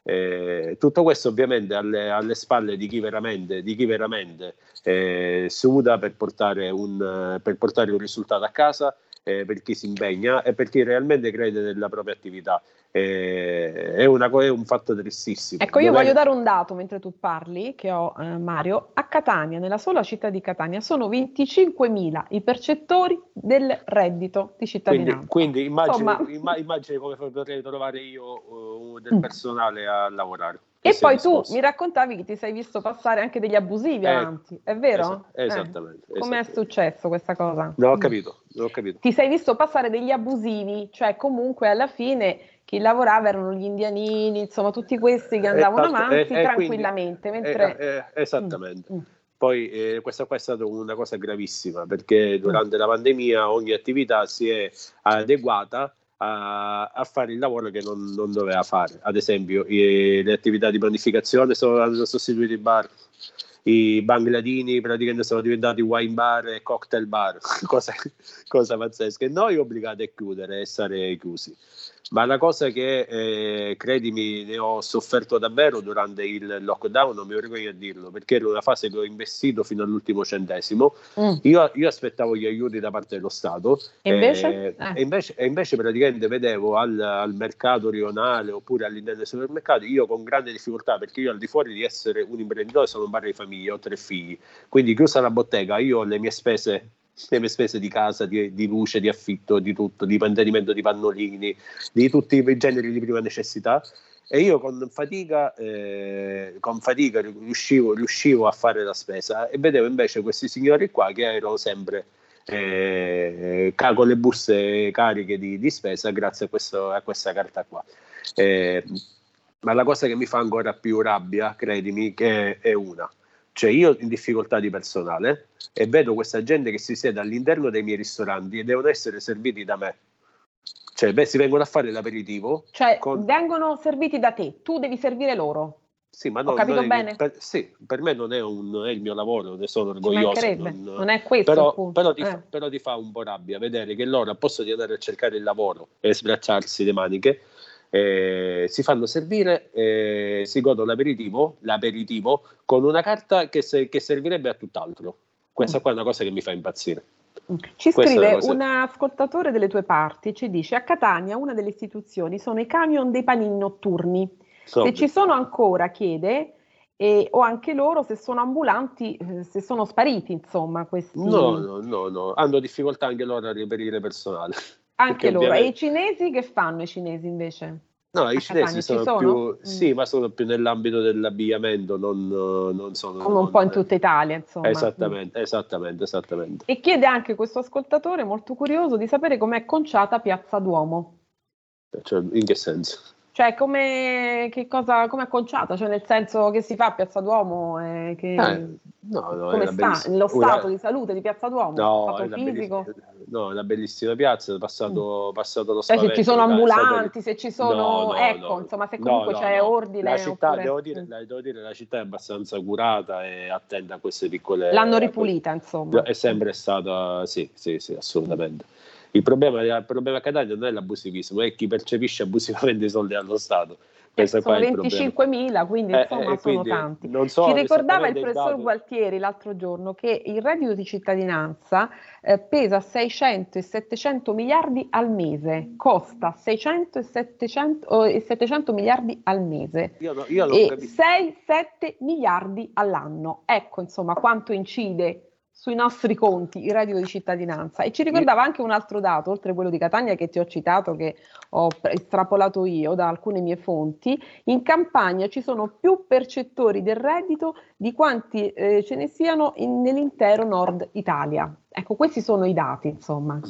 Eh, tutto questo ovviamente alle, alle spalle di chi veramente, di chi veramente eh, suda per portare, un, per portare un risultato a casa, eh, per chi si impegna e per chi realmente crede nella propria attività. Eh, è, una è un fatto tristissimo. Ecco, io Dov'è- voglio dare un dato mentre tu parli, che ho eh, Mario. A Catania, nella sola città di Catania, sono 25.000 i percettori del reddito di cittadinanza. Quindi, quindi immagini, Insomma- imma- immagini come potrei trovare io eh, del personale a lavorare. E poi tu mi raccontavi che ti sei visto passare anche degli abusivi Eh, avanti, è vero? esa- esattamente, Eh, Come è successo questa cosa? Non ho capito, ho capito. Ti sei visto passare degli abusivi, cioè comunque alla fine chi lavorava erano gli indianini, insomma tutti questi che andavano Esatto, avanti eh, eh, quindi- tranquillamente, mentre... Eh, eh, esattamente. Mm, Poi eh, questa qua è stata una cosa gravissima perché durante la pandemia ogni attività si è adeguata a, a fare il lavoro che non, non doveva fare. Ad esempio, i- le attività di pianificazione sono, hanno sostituito i bar, i bangladini praticamente sono diventati wine bar e cocktail bar, cosa, cosa pazzesca. E noi obbligati a chiudere e stare chiusi. Ma la cosa che, eh, credimi, ne ho sofferto davvero durante il lockdown, non mi vergogno a dirlo, perché era una fase che ho investito fino all'ultimo centesimo. Mm. Io, io aspettavo gli aiuti da parte dello Stato E invece? eh, Eh. e invece, e invece praticamente vedevo al, al mercato rionale oppure all'interno dei supermercati io con grande difficoltà perché io al di fuori di essere un imprenditore sono un padre di famiglia, ho tre figli, quindi chiusa la bottega io ho le mie spese le spese di casa, di, di luce, di affitto, di tutto, di mantenimento di pannolini, di tutti i generi di prima necessità. E io con fatica, eh, con fatica riuscivo, riuscivo a fare la spesa e vedevo invece questi signori qua che erano sempre eh, con le buste cariche di, di spesa grazie a, questo- a questa carta qua. Eh, ma la cosa che mi fa ancora più rabbia, credimi, che è una. Cioè io in difficoltà di personale e vedo questa gente che si siede all'interno dei miei ristoranti e devono essere serviti da me. Cioè, beh, si vengono a fare l'aperitivo. Cioè, vengono serviti da te, tu devi servire loro. Sì, ma Ho non- capito non è- bene? per, sì, per me non è, un, non è il mio lavoro, ne sono orgoglioso. mancherebbe, non è questo però, però ti, eh. fa, però ti fa un po' rabbia vedere che loro, a posto di andare a cercare il lavoro e sbracciarsi le maniche, eh, si fanno servire, eh, si godono l'aperitivo, l'aperitivo con una carta che, se- che servirebbe a tutt'altro. Questa qua è una cosa che mi fa impazzire. Ci Questa scrive cosa- un ascoltatore delle tue parti ci dice a Catania una delle istituzioni sono i camion dei panini notturni. Soldi. Se ci sono ancora, chiede, e- o anche loro se sono ambulanti, eh, se sono spariti, insomma, questi. No, no, no, no, hanno difficoltà anche loro a reperire personale. Anche loro. E ovviamente- i cinesi che fanno i cinesi invece? No, i cinesi sono, sono? più, Mm. sì, ma sono più nell'ambito dell'abbigliamento, non, non sono... Come un po' in tutta Italia, insomma. Esattamente, esattamente, esattamente. E chiede anche questo ascoltatore, molto curioso, di sapere com'è conciata Piazza Duomo. Cioè, in che senso? Cioè, come, che cosa, come è conciata? Cioè, nel senso che si fa a Piazza Duomo? eh, che- Eh, no, no, come sta? bellissima- Lo stato di salute di Piazza Duomo? No, è fisico? no, è una bellissima piazza, è passato, passato lo Cioè, se ci sono ambulanti, se ci sono... No, ecco, insomma, se comunque c'è ordine... La città, oppure- devo, dire, la- devo dire, la città è abbastanza curata e attenta a queste piccole... L'hanno ripulita, insomma. È sempre stata, sì, sì, sì, assolutamente. Il problema, il problema a Catania non è l'abusivismo, è chi percepisce abusivamente i soldi allo Stato. Questo qua Eh, sono è il problema. 25.000, quindi Eh, insomma eh, sono quindi tanti. non so Ci ricordava il professor dato. Gualtieri l'altro giorno che il reddito di cittadinanza eh, pesa 600 e 700 miliardi al mese, costa 600 e 700, oh, e 700 miliardi al mese Io, no- io e capisco. 6-7 miliardi all'anno. Ecco insomma quanto incide sui nostri conti il reddito di cittadinanza. E ci ricordava anche un altro dato, oltre a quello di Catania che ti ho citato, che ho estrapolato io da alcune mie fonti, in Campania ci sono più percettori del reddito di quanti eh, ce ne siano in- nell'intero nord Italia. Ecco, questi sono i dati, insomma.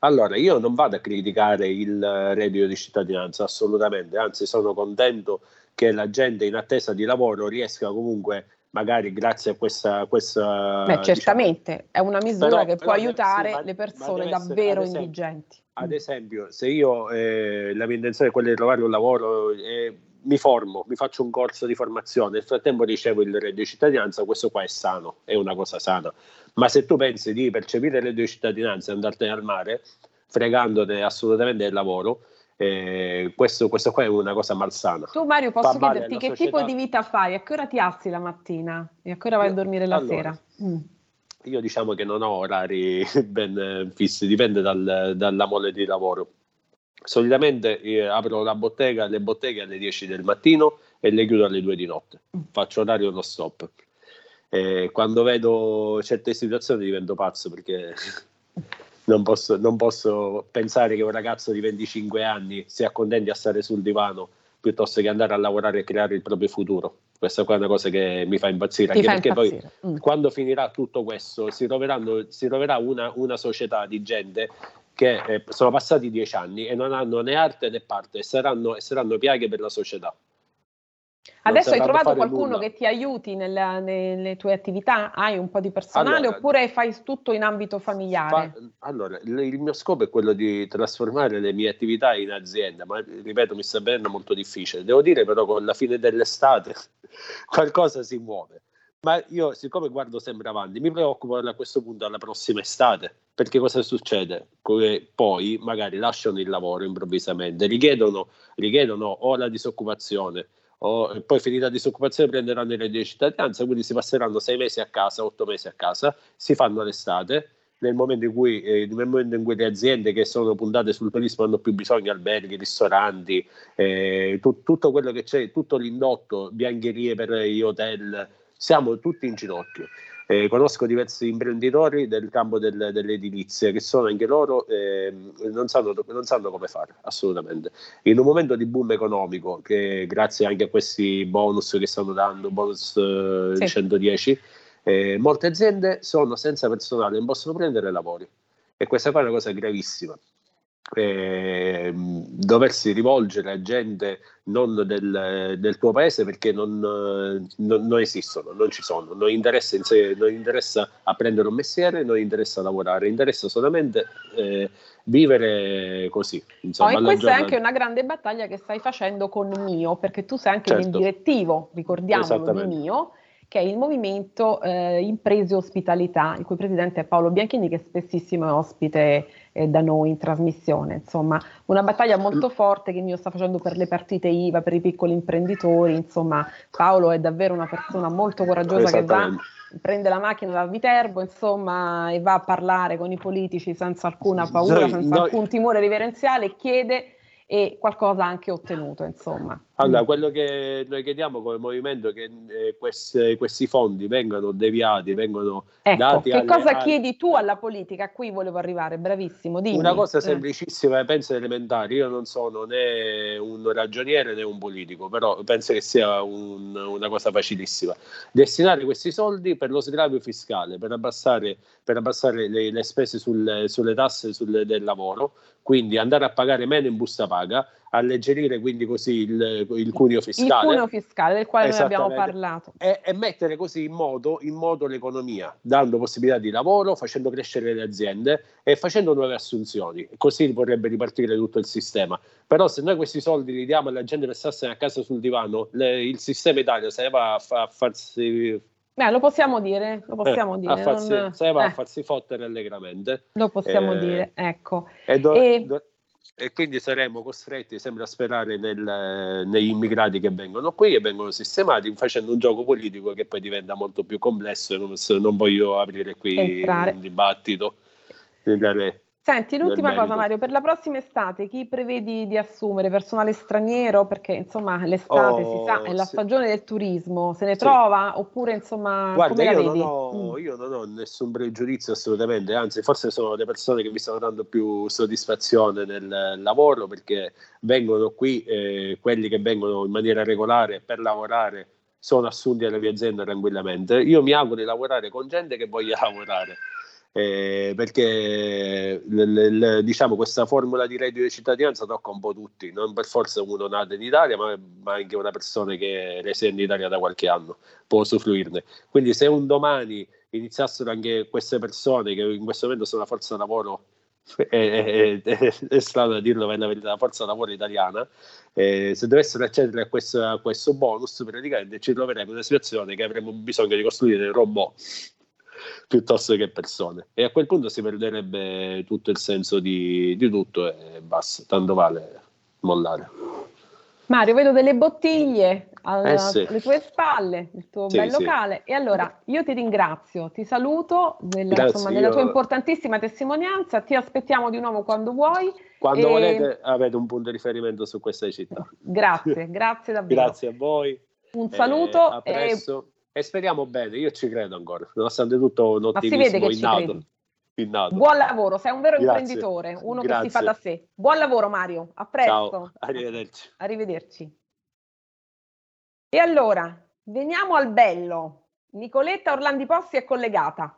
Allora, io non vado a criticare il eh, reddito di cittadinanza, assolutamente, anzi sono contento che la gente in attesa di lavoro riesca comunque, magari grazie a questa... questa Beh, diciamo, certamente è una misura Però- che però può aiutare sì, ma- le persone essere, davvero esempio, indigenti. Ad esempio, se io eh, la mia intenzione è quella di trovare un lavoro, eh, mi formo, mi faccio un corso di formazione, nel frattempo ricevo il reddito di cittadinanza, questo qua è sano, è una cosa sana. Ma se tu pensi di percepire il reddito di cittadinanza e andartene al mare, fregandone assolutamente del lavoro, eh, questo, questo qua è una cosa malsana. Tu Mario, posso male chiederti che società. tipo di vita fai? A che ora ti alzi la mattina? E a che ora vai a dormire la allora, sera? Mm. Io diciamo che non ho orari ben eh, fissi, dipende dal- dalla mole di lavoro. Solitamente eh, apro la bottega, le botteghe alle 10 del mattino e le chiudo alle 2 di notte. Faccio orario non stop. Eh, quando vedo certe situazioni divento pazzo perché non posso, non posso pensare che un ragazzo di 25 anni sia contento a stare sul divano piuttosto che andare a lavorare e creare il proprio futuro. Questa qua è una cosa che mi fa impazzire, anche fa perché impazzire. poi Mm. quando finirà tutto questo si, si troverà una, una società di gente che eh, sono passati dieci anni e non hanno né arte né parte e saranno, e saranno piaghe per la società. Adesso hai trovato qualcuno nulla. che ti aiuti nella- nelle tue attività? Hai un po' di personale Allora, oppure fai tutto in ambito familiare? Fa- allora, il, il mio scopo è quello di trasformare le mie attività in azienda, ma ripeto, mi sta venendo molto difficile. Devo dire però con la fine dell'estate qualcosa si muove. Ma io, siccome guardo sempre avanti, mi preoccupo a questo punto alla prossima estate, perché cosa succede? Che poi magari lasciano il lavoro improvvisamente, richiedono, richiedono o la disoccupazione, o poi finita la disoccupazione prenderanno il reddito di cittadinanza, quindi si passeranno sei mesi a casa, otto mesi a casa, si fanno l'estate, nel momento in cui, eh, nel momento in cui le aziende che sono puntate sul turismo hanno più bisogno, alberghi, ristoranti, eh, tu- tutto quello che c'è, tutto l'indotto, biancherie per gli hotel, siamo tutti in ginocchio. Eh, conosco diversi imprenditori del campo del- dell'edilizia che sono anche loro, ehm, non, sanno, non sanno come fare, assolutamente. In un momento di boom economico, che grazie anche a questi bonus che stanno dando, bonus eh, Sì. 110, eh, molte aziende sono senza personale, non possono prendere lavori. E questa qua è una cosa gravissima. Ehm, doversi rivolgere a gente non del, del tuo paese perché non, non, non, esistono, non ci sono, non interessa, sé, non interessa apprendere un mestiere, non interessa lavorare, interessa solamente eh, vivere così. Insomma, oh, e questa giornata... è anche una grande battaglia che stai facendo con Mio, perché tu sei anche certo. nel direttivo, ricordiamolo, di Mio, che è il movimento eh, Imprese Ospitalità, il cui presidente è Paolo Bianchini, che spessissimo è ospite eh, da noi in trasmissione. Insomma, una battaglia molto forte che Mio sta facendo per le partite IVA, per i piccoli imprenditori. Insomma, Paolo è davvero una persona molto coraggiosa che va prende la macchina da Viterbo, insomma, e va a parlare con i politici senza alcuna paura, noi, senza noi... alcun timore reverenziale e chiede e qualcosa anche ottenuto, insomma. Allora, mm. quello che noi chiediamo come movimento è che eh, questi, questi, fondi vengano deviati, vengano ecco, dati che alle, cosa chiedi tu alla politica? Qui volevo arrivare, bravissimo, dimmi. Una cosa eh. semplicissima, eh. penso elementare, io non sono né un ragioniere né un politico, però penso che sia un, una cosa facilissima. Destinare questi soldi per lo sgravio fiscale, per abbassare, per abbassare le, le, spese sulle, sulle tasse sul, del lavoro, quindi andare a pagare meno in busta paga, alleggerire quindi così il, il cuneo fiscale. Il cuneo fiscale del quale noi abbiamo parlato. E, e mettere così in modo, in modo, l'economia, dando possibilità di lavoro, facendo crescere le aziende e facendo nuove assunzioni. Così vorrebbe ripartire tutto il sistema. Però se noi questi soldi li diamo alla gente per starsene a casa sul divano, le, il sistema Italia se ne va a, fa, a farsi Beh, lo possiamo dire, lo possiamo eh, dire. A farsi, non... Se va eh. a farsi fottere allegramente. Lo possiamo eh, dire, ecco. E, do, e... Do, e quindi saremo costretti sempre a sperare nel, negli immigrati che vengono qui e vengono sistemati facendo un gioco politico che poi diventa molto più complesso non, non voglio aprire qui Entrare. un dibattito. Senti, l'ultima cosa Mario, per la prossima estate chi prevedi di assumere? Personale straniero? Perché insomma l'estate oh, si sa, è la sì. stagione del turismo, se ne sì. trova oppure insomma Guarda, io non, ho, mm. io, non ho, nessun pregiudizio assolutamente, anzi forse sono le persone che mi stanno dando più soddisfazione nel lavoro perché vengono qui, eh, quelli che vengono in maniera regolare per lavorare sono assunti alle mie aziende tranquillamente. Io mi auguro di lavorare con gente che voglia lavorare eh, perché l, l, diciamo questa formula di reddito di cittadinanza tocca un po' tutti, non per forza uno nato in Italia, ma, ma anche una persona che risiede in Italia da qualche anno può usufruirne. Quindi se un domani iniziassero anche queste persone che in questo momento sono la forza lavoro è, è, è, è, strano dirlo, ma è la verità, la forza lavoro italiana. Eh, se dovessero accedere a questo, a questo, bonus, praticamente ci troveremo in una situazione che avremo bisogno di costruire robot piuttosto che persone. E a quel punto si perderebbe tutto il senso di, di tutto e basta, tanto vale mollare. Mario, vedo delle bottiglie alla, eh sì. alle tue spalle, il tuo sì, bel locale. Sì. E allora io ti ringrazio, ti saluto della, Grazie, insomma, della tua importantissima testimonianza. Ti aspettiamo di nuovo quando vuoi. Quando e... volete avete un punto di riferimento su questa città. Grazie, grazie davvero. Grazie a voi. Un saluto. Eh, a presto. E speriamo bene, io ci credo ancora, nonostante tutto un ottimismo innato. innato. Buon lavoro, sei un vero Grazie. imprenditore, uno Grazie. che si fa da sé. Buon lavoro Mario, a presto. Ciao, arrivederci. Arrivederci. E allora, veniamo al bello. Nicoletta Orlandi Possi è collegata.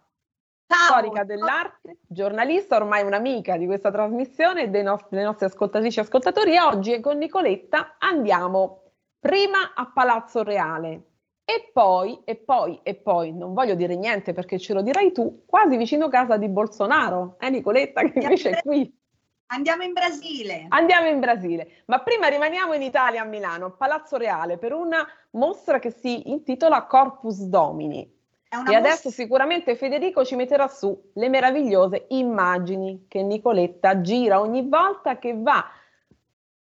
Ciao. Storica dell'arte, giornalista, ormai un'amica di questa trasmissione e dei nostri, delle nostre ascoltatrici e ascoltatori. E oggi con Nicoletta andiamo prima a Palazzo Reale, e poi, e poi, e poi, non voglio dire niente perché ce lo dirai tu, quasi vicino casa di Bolsonaro, eh Nicoletta che invece è qui. Andiamo in Brasile. Andiamo in Brasile, ma prima rimaniamo in Italia, a Milano, Palazzo Reale, per una mostra che si intitola Corpus Domini. E mostra... adesso sicuramente Federico ci metterà su le meravigliose immagini che Nicoletta gira ogni volta che va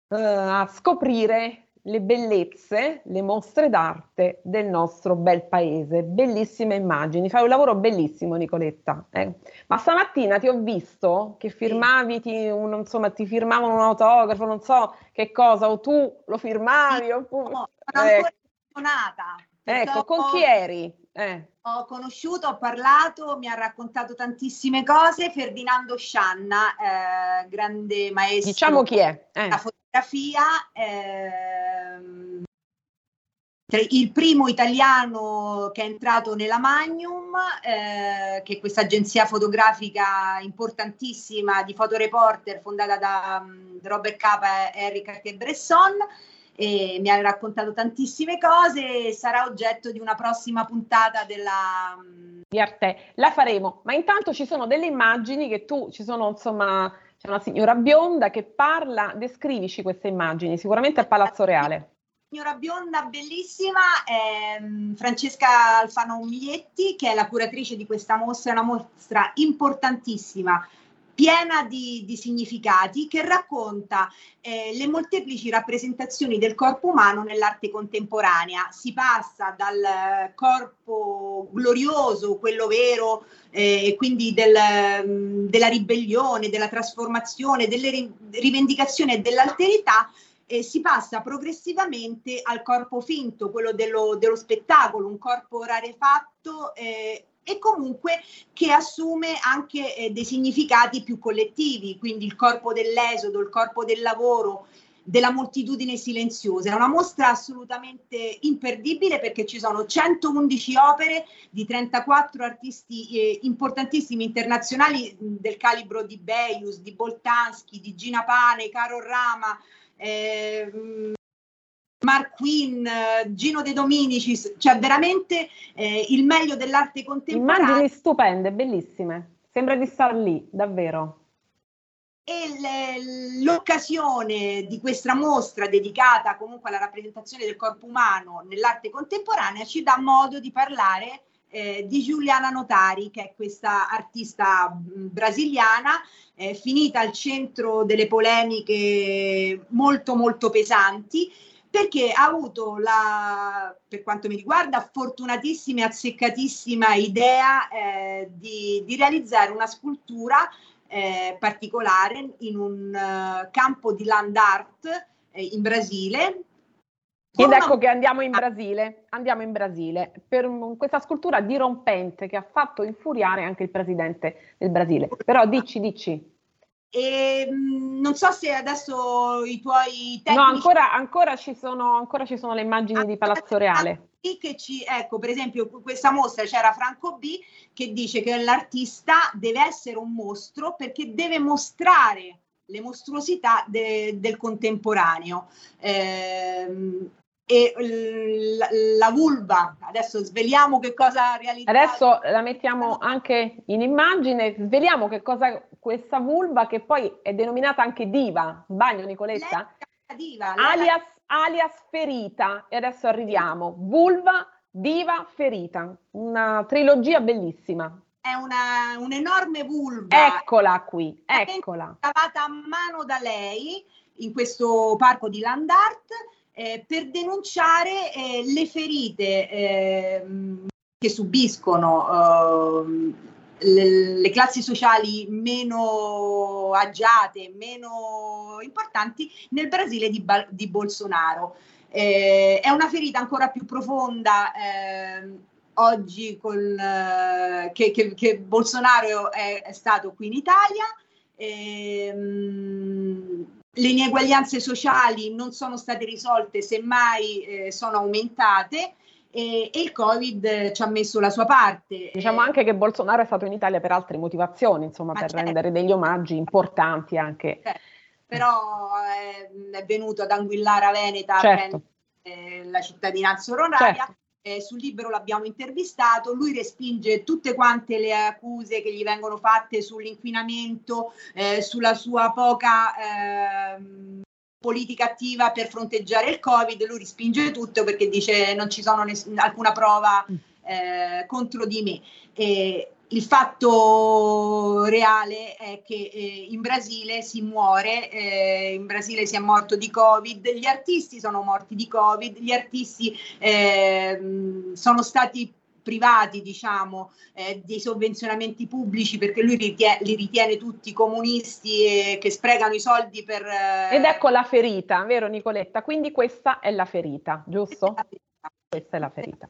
uh, a scoprire le bellezze, le mostre d'arte del nostro bel paese. Bellissime immagini. Fai un lavoro bellissimo, Nicoletta. Eh. Ma stamattina ti ho visto che firmavi, ti, un, insomma, ti firmavano un autografo, non so che cosa, o tu lo firmavi. Sì, oppure... No, sono eh. ancora emozionata. Ecco, con chi eri? Eh. Ho conosciuto, ho parlato, mi ha raccontato tantissime cose. Ferdinando Scianna, eh, grande maestro. Diciamo chi è. Eh. La fotografia. Ehm, il primo italiano che è entrato nella Magnum, eh, che è questa agenzia fotografica importantissima di fotoreporter fondata da um, Robert Capa e Eric Bresson. E mi ha raccontato tantissime cose e sarà oggetto di una prossima puntata della di Arte. La faremo, ma intanto ci sono delle immagini che tu ci sono insomma c'è una signora bionda che parla, descrivici queste immagini, sicuramente al Palazzo Reale. Signora bionda bellissima mm, Francesca Alfano Miglietti, che è la curatrice di questa mostra, è una mostra importantissima piena di, di, significati che racconta eh, le molteplici rappresentazioni del corpo umano nell'arte contemporanea. Si passa dal corpo glorioso, quello vero, eh, quindi del, mm, della ribellione, della trasformazione, delle rivendicazioni e dell'alterità, eh, si passa progressivamente al corpo finto, quello dello, dello spettacolo, un corpo rarefatto eh, e comunque che assume anche eh, dei significati più collettivi, quindi il corpo dell'esodo, il corpo del lavoro, della moltitudine silenziosa. È una mostra assolutamente imperdibile perché ci sono 111 opere di 34 artisti eh, importantissimi internazionali del calibro di Beius, di Boltanski, di Gina Pane, Caro Rama, eh, Mark Quinn, Gino De Dominicis, cioè veramente eh, il meglio dell'arte contemporanea. Immagini stupende, bellissime. Sembra di star lì, davvero. E l'occasione di questa mostra dedicata comunque alla rappresentazione del corpo umano nell'arte contemporanea ci dà modo di parlare eh, di Giuliana Notari, che è questa artista brasiliana, eh, finita al centro delle polemiche molto molto pesanti, perché ha avuto la, per quanto mi riguarda, fortunatissima e azzeccatissima idea eh, di, di, realizzare una scultura eh, particolare in un uh, campo di land art eh, in Brasile, ed ecco che andiamo in Brasile, andiamo in Brasile per questa scultura dirompente che ha fatto infuriare anche il presidente del Brasile. Però dici, dici. E, mm, non so se adesso i tuoi tecnici... No, ancora, ancora, ci, sono, ancora ci sono le immagini di Palazzo Reale. Che ci, ecco, per esempio, questa mostra c'era Franco B che dice che l'artista deve essere un mostro perché deve mostrare le mostruosità de, del contemporaneo. Eh, e la, la, vulva, adesso sveliamo che cosa ha realizzato. Adesso la mettiamo anche in immagine, sveliamo che cosa questa vulva che poi è denominata anche diva, sbaglio Nicoletta? Diva, alias, alias ferita, e adesso arriviamo, vulva, diva, ferita, una trilogia bellissima. È una, un'enorme vulva. Eccola qui, eccola. Cavata a mano da lei in questo parco di Landart eh, per denunciare eh, le ferite eh, che subiscono ehm, le, le, classi sociali meno agiate, meno importanti nel Brasile di, di Bolsonaro. Eh, è una ferita ancora più profonda ehm, oggi con, eh, che, che, che, Bolsonaro è, è, stato qui in Italia. Ehm, le ineguaglianze sociali non sono state risolte, semmai eh, sono aumentate. E, e, il Covid ci ha messo la sua parte. Diciamo anche che Bolsonaro è stato in Italia per altre motivazioni, insomma, Ma per certo. rendere degli omaggi importanti anche. Certo. Però è, è, venuto ad Anguillara Veneta certo. eh, la cittadinanza onoraria. Certo eh, sul libro l'abbiamo intervistato, lui respinge tutte quante le accuse che gli vengono fatte sull'inquinamento, eh, sulla sua poca eh, politica attiva per fronteggiare il Covid, lui respinge tutto perché dice non ci sono ness- alcuna prova mm. eh, contro di me. E, il fatto reale è che eh, in Brasile si muore, eh, in Brasile si è morto di Covid, gli artisti sono morti di Covid, gli artisti eh, sono stati privati, diciamo, eh, dei sovvenzionamenti pubblici perché lui ritiene, li ritiene tutti comunisti e che sprecano i soldi per... Eh, Ed ecco la ferita, vero Nicoletta? Quindi questa è la ferita, giusto? Questa è la ferita.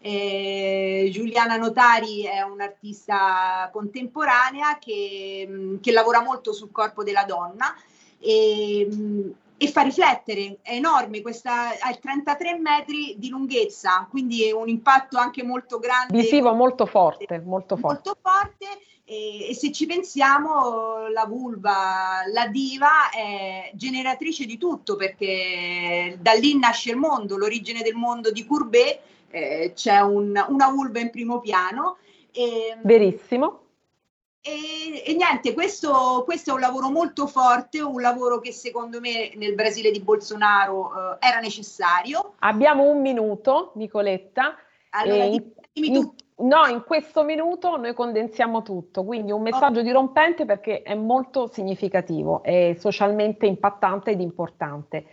Eh, Giuliana Notari è un'artista contemporanea che, che, lavora molto sul corpo della donna e e fa riflettere, è enorme, questa ha 33 metri di lunghezza, quindi è un impatto anche molto grande. Visivo molto forte, molto forte. Molto forte e, e, se ci pensiamo la vulva, la diva è generatrice di tutto perché da lì nasce il mondo, l'origine del mondo di Courbet, eh, c'è un, una vulva in primo piano. E, Verissimo e, e niente, questo, questo, è un lavoro molto forte, un lavoro che secondo me nel Brasile di Bolsonaro eh, era necessario. Abbiamo un minuto, Nicoletta. Allora, in, in, no, in questo minuto noi condensiamo tutto, quindi un messaggio oh. dirompente perché è molto significativo, è socialmente impattante ed importante.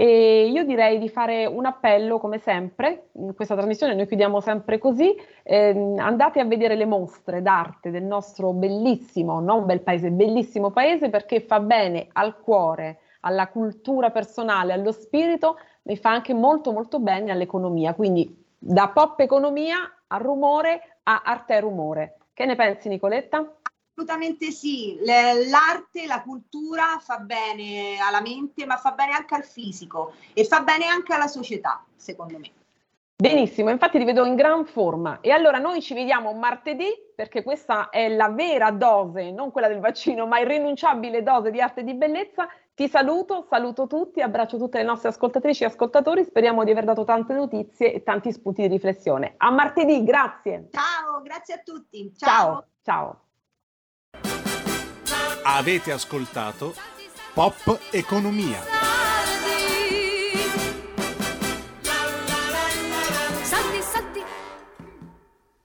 E io direi di fare un appello, come sempre, in questa trasmissione noi chiudiamo sempre così, eh, andate a vedere le mostre d'arte del nostro bellissimo, non bel paese, bellissimo paese, perché fa bene al cuore, alla cultura personale, allo spirito, ma fa anche molto molto bene all'economia. Quindi da pop economia a rumore a arte e rumore. Che ne pensi Nicoletta? Assolutamente sì, l'arte, la cultura fa bene alla mente, ma fa bene anche al fisico e fa bene anche alla società, secondo me. Benissimo, infatti ti vedo in gran forma. E allora noi ci vediamo martedì perché questa è la vera dose, non quella del vaccino, ma irrinunciabile dose di arte e di bellezza. Ti saluto, saluto tutti, abbraccio tutte le nostre ascoltatrici e ascoltatori, speriamo di aver dato tante notizie e tanti spunti di riflessione. A martedì, grazie. Ciao, grazie a tutti. Ciao. Ciao. ciao. Avete ascoltato Pop Economia.